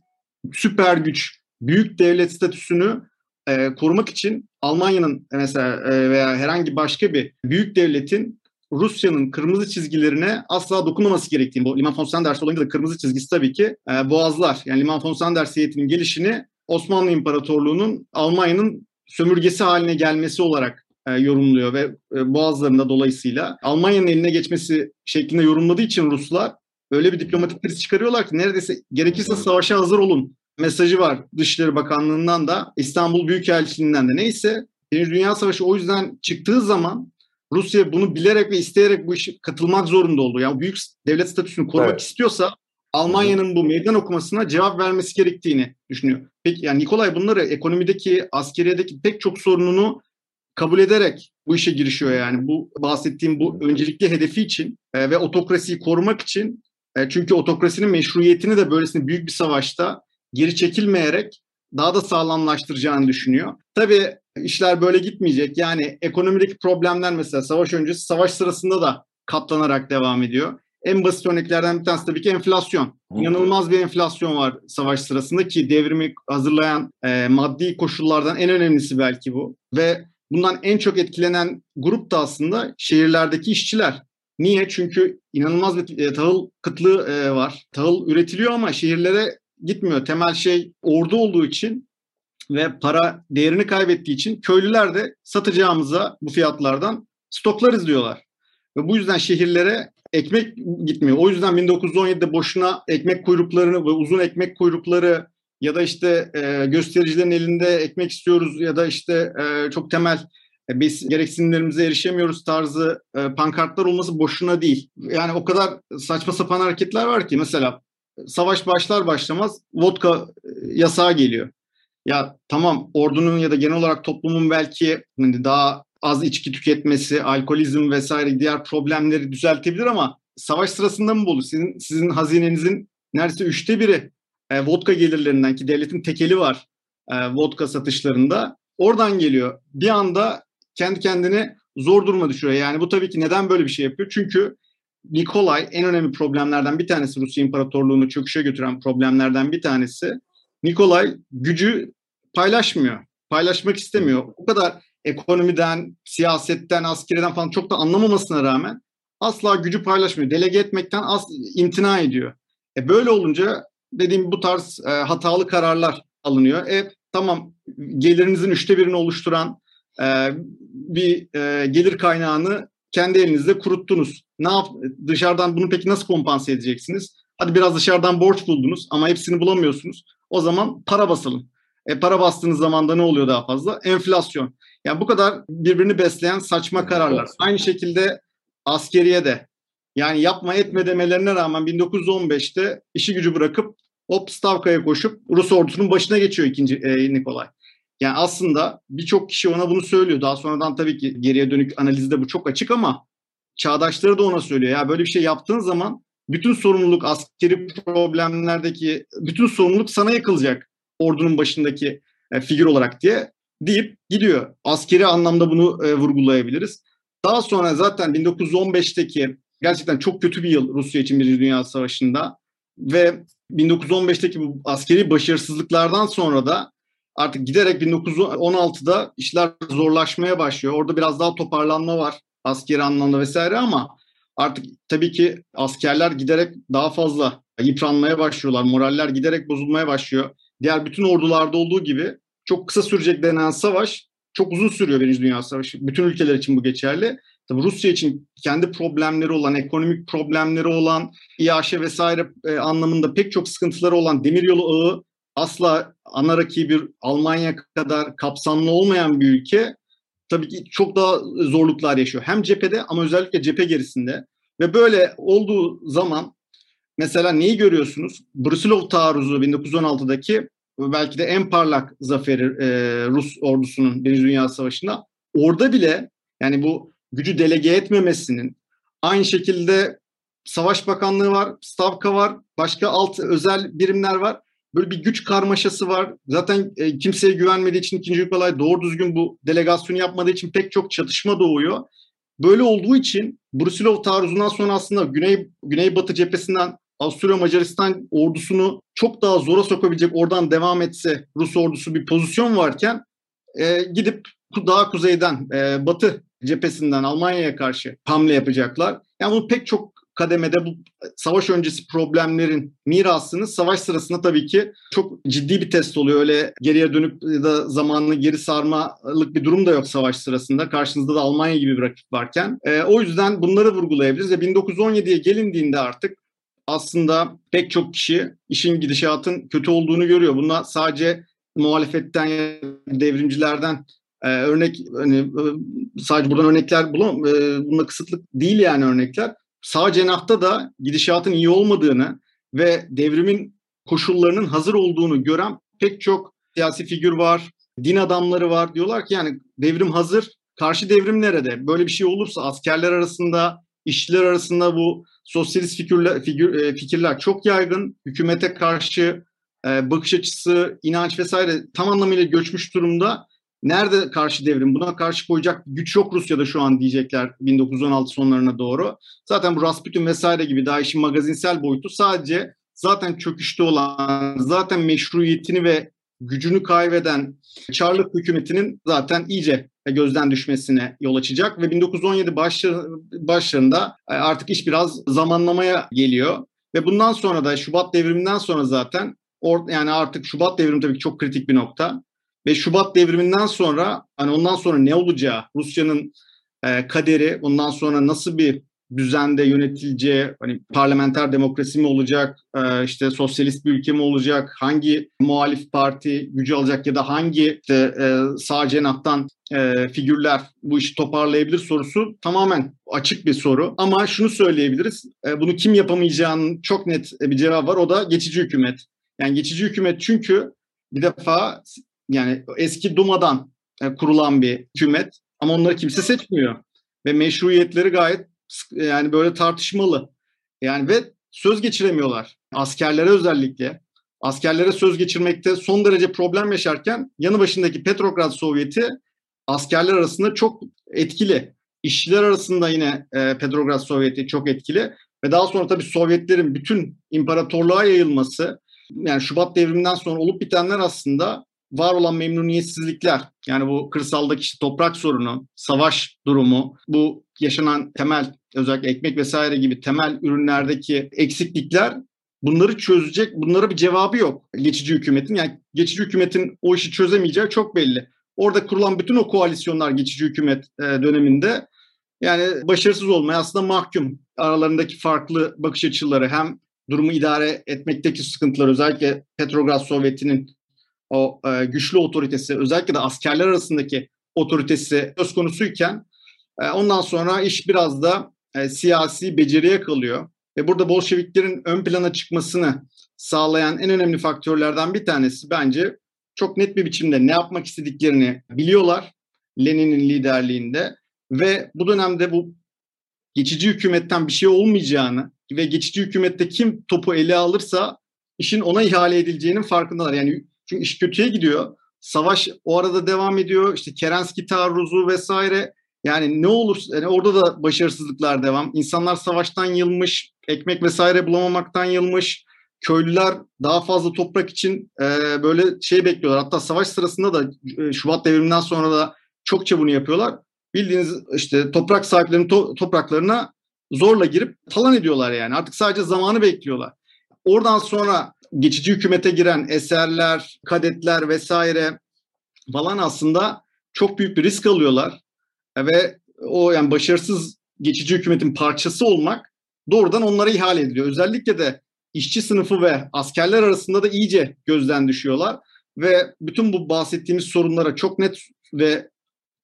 süper güç, büyük devlet statüsünü e, korumak için Almanya'nın mesela e, veya herhangi başka bir büyük devletin Rusya'nın kırmızı çizgilerine asla dokunmaması gerektiğini, bu Liman von Sanders olayında da kırmızı çizgisi tabii ki e, boğazlar. Yani Liman von Sanders heyetinin gelişini Osmanlı İmparatorluğu'nun Almanya'nın sömürgesi haline gelmesi olarak e, yorumluyor ve e, boğazlarında dolayısıyla Almanya'nın eline geçmesi şeklinde yorumladığı için Ruslar öyle bir diplomatik kriz çıkarıyorlar ki neredeyse gerekirse savaşa hazır olun mesajı var Dışişleri Bakanlığı'ndan da İstanbul Büyükelçiliğinden de neyse Birinci Dünya Savaşı o yüzden çıktığı zaman Rusya bunu bilerek ve isteyerek bu işe katılmak zorunda oldu. Yani büyük devlet statüsünü korumak evet. istiyorsa Almanya'nın bu meydan okumasına cevap vermesi gerektiğini düşünüyor. Peki yani Nikolay bunları ekonomideki, askeriyedeki pek çok sorununu kabul ederek bu işe girişiyor yani. Bu bahsettiğim bu öncelikli hedefi için e, ve otokrasiyi korumak için e, çünkü otokrasinin meşruiyetini de böylesine büyük bir savaşta geri çekilmeyerek daha da sağlamlaştıracağını düşünüyor. Tabii işler böyle gitmeyecek. Yani ekonomideki problemler mesela savaş öncesi, savaş sırasında da katlanarak devam ediyor. En basit örneklerden bir tanesi tabii ki enflasyon. İnanılmaz bir enflasyon var savaş sırasında ki devrimi hazırlayan e, maddi koşullardan en önemlisi belki bu. Ve bundan en çok etkilenen grup da aslında şehirlerdeki işçiler. Niye? Çünkü inanılmaz bir e, tahıl kıtlığı e, var. Tahıl üretiliyor ama şehirlere gitmiyor. Temel şey ordu olduğu için ve para değerini kaybettiği için köylüler de satacağımıza bu fiyatlardan stoklar izliyorlar. Ve bu yüzden şehirlere ekmek gitmiyor. O yüzden 1917'de boşuna ekmek kuyruklarını ve uzun ekmek kuyrukları ya da işte e, göstericilerin elinde ekmek istiyoruz ya da işte e, çok temel e, biz gereksinimlerimize erişemiyoruz tarzı e, pankartlar olması boşuna değil. Yani o kadar saçma sapan hareketler var ki mesela savaş başlar başlamaz vodka e, yasağı geliyor. Ya tamam ordunun ya da genel olarak toplumun belki hani daha az içki tüketmesi, alkolizm vesaire diğer problemleri düzeltebilir ama savaş sırasında mı bu Sizin, sizin hazinenizin neredeyse üçte biri e, vodka gelirlerinden ki devletin tekeli var e, vodka satışlarında. Oradan geliyor. Bir anda kendi kendine zor duruma düşüyor. Yani bu tabii ki neden böyle bir şey yapıyor? Çünkü Nikolay en önemli problemlerden bir tanesi Rusya İmparatorluğu'nu çöküşe götüren problemlerden bir tanesi. Nikolay gücü paylaşmıyor. Paylaşmak istemiyor. O kadar ekonomiden, siyasetten, askeriden falan çok da anlamamasına rağmen asla gücü paylaşmıyor. Delege etmekten az imtina ediyor. E böyle olunca dediğim bu tarz e, hatalı kararlar alınıyor. E tamam gelirinizin üçte birini oluşturan e, bir e, gelir kaynağını kendi elinizde kuruttunuz. Ne yap dışarıdan bunu peki nasıl kompanse edeceksiniz? Hadi biraz dışarıdan borç buldunuz ama hepsini bulamıyorsunuz. O zaman para basalım. E, para bastığınız zaman da ne oluyor daha fazla? Enflasyon. Yani bu kadar birbirini besleyen saçma kararlar. Aynı şekilde askeriye de yani yapma etme demelerine rağmen 1915'te işi gücü bırakıp hop Stavka'ya koşup Rus ordusunun başına geçiyor ikinci e, Nikolay. Yani aslında birçok kişi ona bunu söylüyor. Daha sonradan tabii ki geriye dönük analizde bu çok açık ama çağdaşları da ona söylüyor. Ya böyle bir şey yaptığın zaman bütün sorumluluk askeri problemlerdeki bütün sorumluluk sana yakılacak ordunun başındaki e, figür olarak diye deyip gidiyor. Askeri anlamda bunu e, vurgulayabiliriz. Daha sonra zaten 1915'teki gerçekten çok kötü bir yıl Rusya için Birinci Dünya Savaşı'nda ve 1915'teki bu askeri başarısızlıklardan sonra da artık giderek 1916'da işler zorlaşmaya başlıyor. Orada biraz daha toparlanma var askeri anlamda vesaire ama artık tabii ki askerler giderek daha fazla yıpranmaya başlıyorlar. Moraller giderek bozulmaya başlıyor. Diğer bütün ordularda olduğu gibi çok kısa sürecek denen savaş çok uzun sürüyor Birinci Dünya Savaşı. Bütün ülkeler için bu geçerli. Tabii Rusya için kendi problemleri olan, ekonomik problemleri olan, İAŞ vesaire e, anlamında pek çok sıkıntıları olan demiryolu ağı asla ana rakibi Almanya kadar kapsamlı olmayan bir ülke tabii ki çok daha zorluklar yaşıyor. Hem cephede ama özellikle cephe gerisinde. Ve böyle olduğu zaman mesela neyi görüyorsunuz? Brusilov taarruzu 1916'daki belki de en parlak zaferi e, Rus ordusunun Birinci Dünya Savaşı'nda. Orada bile yani bu gücü delege etmemesinin aynı şekilde Savaş Bakanlığı var, Stavka var, başka alt özel birimler var. Böyle bir güç karmaşası var. Zaten e, kimseye güvenmediği için ikinci Nikolay doğru düzgün bu delegasyonu yapmadığı için pek çok çatışma doğuyor. Böyle olduğu için Brusilov taarruzundan sonra aslında Güney Güneybatı cephesinden Avusturya Macaristan ordusunu çok daha zora sokabilecek oradan devam etse Rus ordusu bir pozisyon varken e, gidip daha kuzeyden, e, batı cephesinden Almanya'ya karşı hamle yapacaklar. Yani bu pek çok kademede bu savaş öncesi problemlerin mirasını savaş sırasında tabii ki çok ciddi bir test oluyor. Öyle geriye dönüp da zamanını geri sarmalık bir durum da yok savaş sırasında. Karşınızda da Almanya gibi bir rakip varken. E, o yüzden bunları vurgulayabiliriz ve 1917'ye gelindiğinde artık aslında pek çok kişi işin gidişatın kötü olduğunu görüyor. Bunlar sadece muhalefetten devrimcilerden e, örnek hani e, sadece buradan örnekler bulam e, bunda kısıtlı değil yani örnekler. Sağ cenahta da gidişatın iyi olmadığını ve devrimin koşullarının hazır olduğunu gören pek çok siyasi figür var, din adamları var. Diyorlar ki yani devrim hazır, karşı devrim nerede? Böyle bir şey olursa askerler arasında, işçiler arasında bu sosyalist figürler, figür, e, fikirler çok yaygın. Hükümete karşı e, bakış açısı, inanç vesaire tam anlamıyla göçmüş durumda. Nerede karşı devrim? Buna karşı koyacak güç yok Rusya'da şu an diyecekler 1916 sonlarına doğru. Zaten bu Rasputin vesaire gibi daha işin magazinsel boyutu sadece zaten çöküşte olan, zaten meşruiyetini ve gücünü kaybeden Çarlık hükümetinin zaten iyice gözden düşmesine yol açacak ve 1917 başlarında e, artık iş biraz zamanlamaya geliyor ve bundan sonra da Şubat devriminden sonra zaten yani artık Şubat devrimi tabii ki çok kritik bir nokta. Ve Şubat devriminden sonra hani ondan sonra ne olacağı, Rusya'nın e, kaderi, ondan sonra nasıl bir düzende yönetileceği, hani parlamenter demokrasi mi olacak, e, işte sosyalist bir ülke mi olacak, hangi muhalif parti gücü alacak ya da hangi işte, e, sağ cenahtan e, figürler bu işi toparlayabilir sorusu tamamen açık bir soru. Ama şunu söyleyebiliriz, e, bunu kim yapamayacağının çok net bir cevabı var, o da geçici hükümet. Yani geçici hükümet çünkü bir defa yani eski Duma'dan e, kurulan bir hükümet ama onları kimse seçmiyor. Ve meşruiyetleri gayet yani böyle tartışmalı. Yani ve söz geçiremiyorlar. Askerlere özellikle. Askerlere söz geçirmekte son derece problem yaşarken yanı başındaki Petrograd Sovyeti askerler arasında çok etkili. İşçiler arasında yine e, Petrograd Sovyeti çok etkili. Ve daha sonra tabii Sovyetlerin bütün imparatorluğa yayılması, yani Şubat devriminden sonra olup bitenler aslında var olan memnuniyetsizlikler yani bu kırsaldaki toprak sorunu, savaş durumu, bu yaşanan temel özellikle ekmek vesaire gibi temel ürünlerdeki eksiklikler bunları çözecek, bunlara bir cevabı yok geçici hükümetin. Yani geçici hükümetin o işi çözemeyeceği çok belli. Orada kurulan bütün o koalisyonlar geçici hükümet e, döneminde yani başarısız olmaya aslında mahkum. Aralarındaki farklı bakış açıları hem durumu idare etmekteki sıkıntılar özellikle Petrograd Sovyeti'nin o e, güçlü otoritesi özellikle de askerler arasındaki otoritesi söz konusuyken e, ondan sonra iş biraz da e, siyasi beceriye kalıyor. Ve burada Bolşeviklerin ön plana çıkmasını sağlayan en önemli faktörlerden bir tanesi bence çok net bir biçimde ne yapmak istediklerini biliyorlar Lenin'in liderliğinde ve bu dönemde bu geçici hükümetten bir şey olmayacağını ve geçici hükümette kim topu ele alırsa işin ona ihale edileceğinin farkındalar. Yani çünkü iş kötüye gidiyor. Savaş o arada devam ediyor. İşte Kerenski taarruzu vesaire. Yani ne olur yani orada da başarısızlıklar devam. İnsanlar savaştan yılmış, ekmek vesaire bulamamaktan yılmış. Köylüler daha fazla toprak için e, böyle şey bekliyorlar. Hatta savaş sırasında da e, Şubat devriminden sonra da çokça bunu yapıyorlar. Bildiğiniz işte toprak sahiplerinin to- topraklarına zorla girip talan ediyorlar yani. Artık sadece zamanı bekliyorlar. Oradan sonra geçici hükümete giren eserler, kadetler vesaire falan aslında çok büyük bir risk alıyorlar. Ve o yani başarısız geçici hükümetin parçası olmak doğrudan onlara ihale ediliyor. Özellikle de işçi sınıfı ve askerler arasında da iyice gözden düşüyorlar. Ve bütün bu bahsettiğimiz sorunlara çok net ve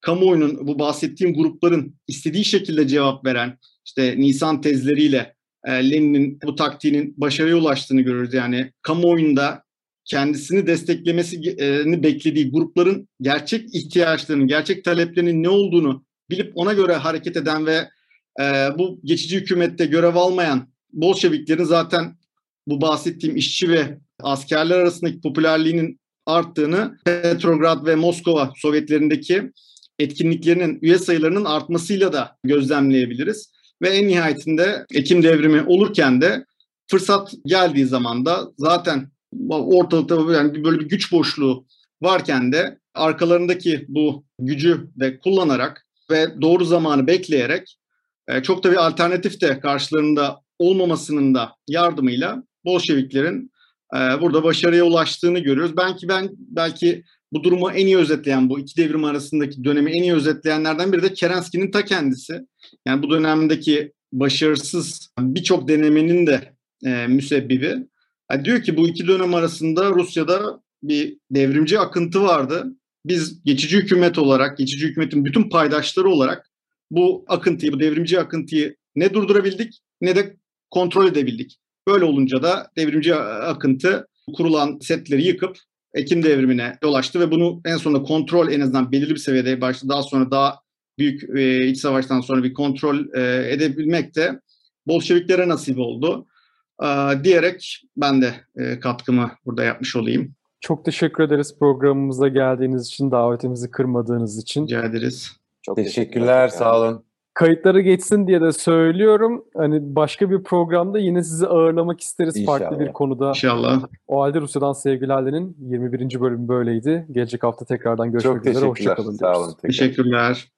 kamuoyunun bu bahsettiğim grupların istediği şekilde cevap veren işte Nisan tezleriyle e, Lenin'in bu taktiğinin başarıya ulaştığını görürüz. Yani kamuoyunda kendisini desteklemesini beklediği grupların gerçek ihtiyaçlarının, gerçek taleplerinin ne olduğunu bilip ona göre hareket eden ve e, bu geçici hükümette görev almayan Bolşeviklerin zaten bu bahsettiğim işçi ve askerler arasındaki popülerliğinin arttığını Petrograd ve Moskova Sovyetlerindeki etkinliklerinin üye sayılarının artmasıyla da gözlemleyebiliriz. Ve en nihayetinde Ekim devrimi olurken de fırsat geldiği zaman da zaten ortalıkta yani böyle bir güç boşluğu varken de arkalarındaki bu gücü de kullanarak ve doğru zamanı bekleyerek e, çok da bir alternatif de karşılarında olmamasının da yardımıyla Bolşeviklerin e, burada başarıya ulaştığını görüyoruz. Belki ben belki bu durumu en iyi özetleyen, bu iki devrim arasındaki dönemi en iyi özetleyenlerden biri de Kerenski'nin ta kendisi. Yani bu dönemdeki başarısız birçok denemenin de e, müsebbibi. Yani diyor ki bu iki dönem arasında Rusya'da bir devrimci akıntı vardı. Biz geçici hükümet olarak, geçici hükümetin bütün paydaşları olarak bu akıntıyı, bu devrimci akıntıyı ne durdurabildik ne de kontrol edebildik. Böyle olunca da devrimci akıntı kurulan setleri yıkıp Ekim devrimine yol açtı ve bunu en sonunda kontrol en azından belirli bir seviyede başladı. Daha sonra daha büyük e, iç savaştan sonra bir kontrol e, edebilmek de Bolşeviklere nasip oldu. E, diyerek ben de e, katkımı burada yapmış olayım. Çok teşekkür ederiz programımıza geldiğiniz için, davetimizi kırmadığınız için. Rica ederiz. Çok Teşekkürler, sağ olun kayıtları geçsin diye de söylüyorum. Hani başka bir programda yine sizi ağırlamak isteriz İnşallah. farklı bir konuda. İnşallah. O halde Rusya'dan sevgili 21. bölümü böyleydi. Gelecek hafta tekrardan görüşmek Çok üzere. Hoşçakalın. Sağ olun. Tekrar. Teşekkürler.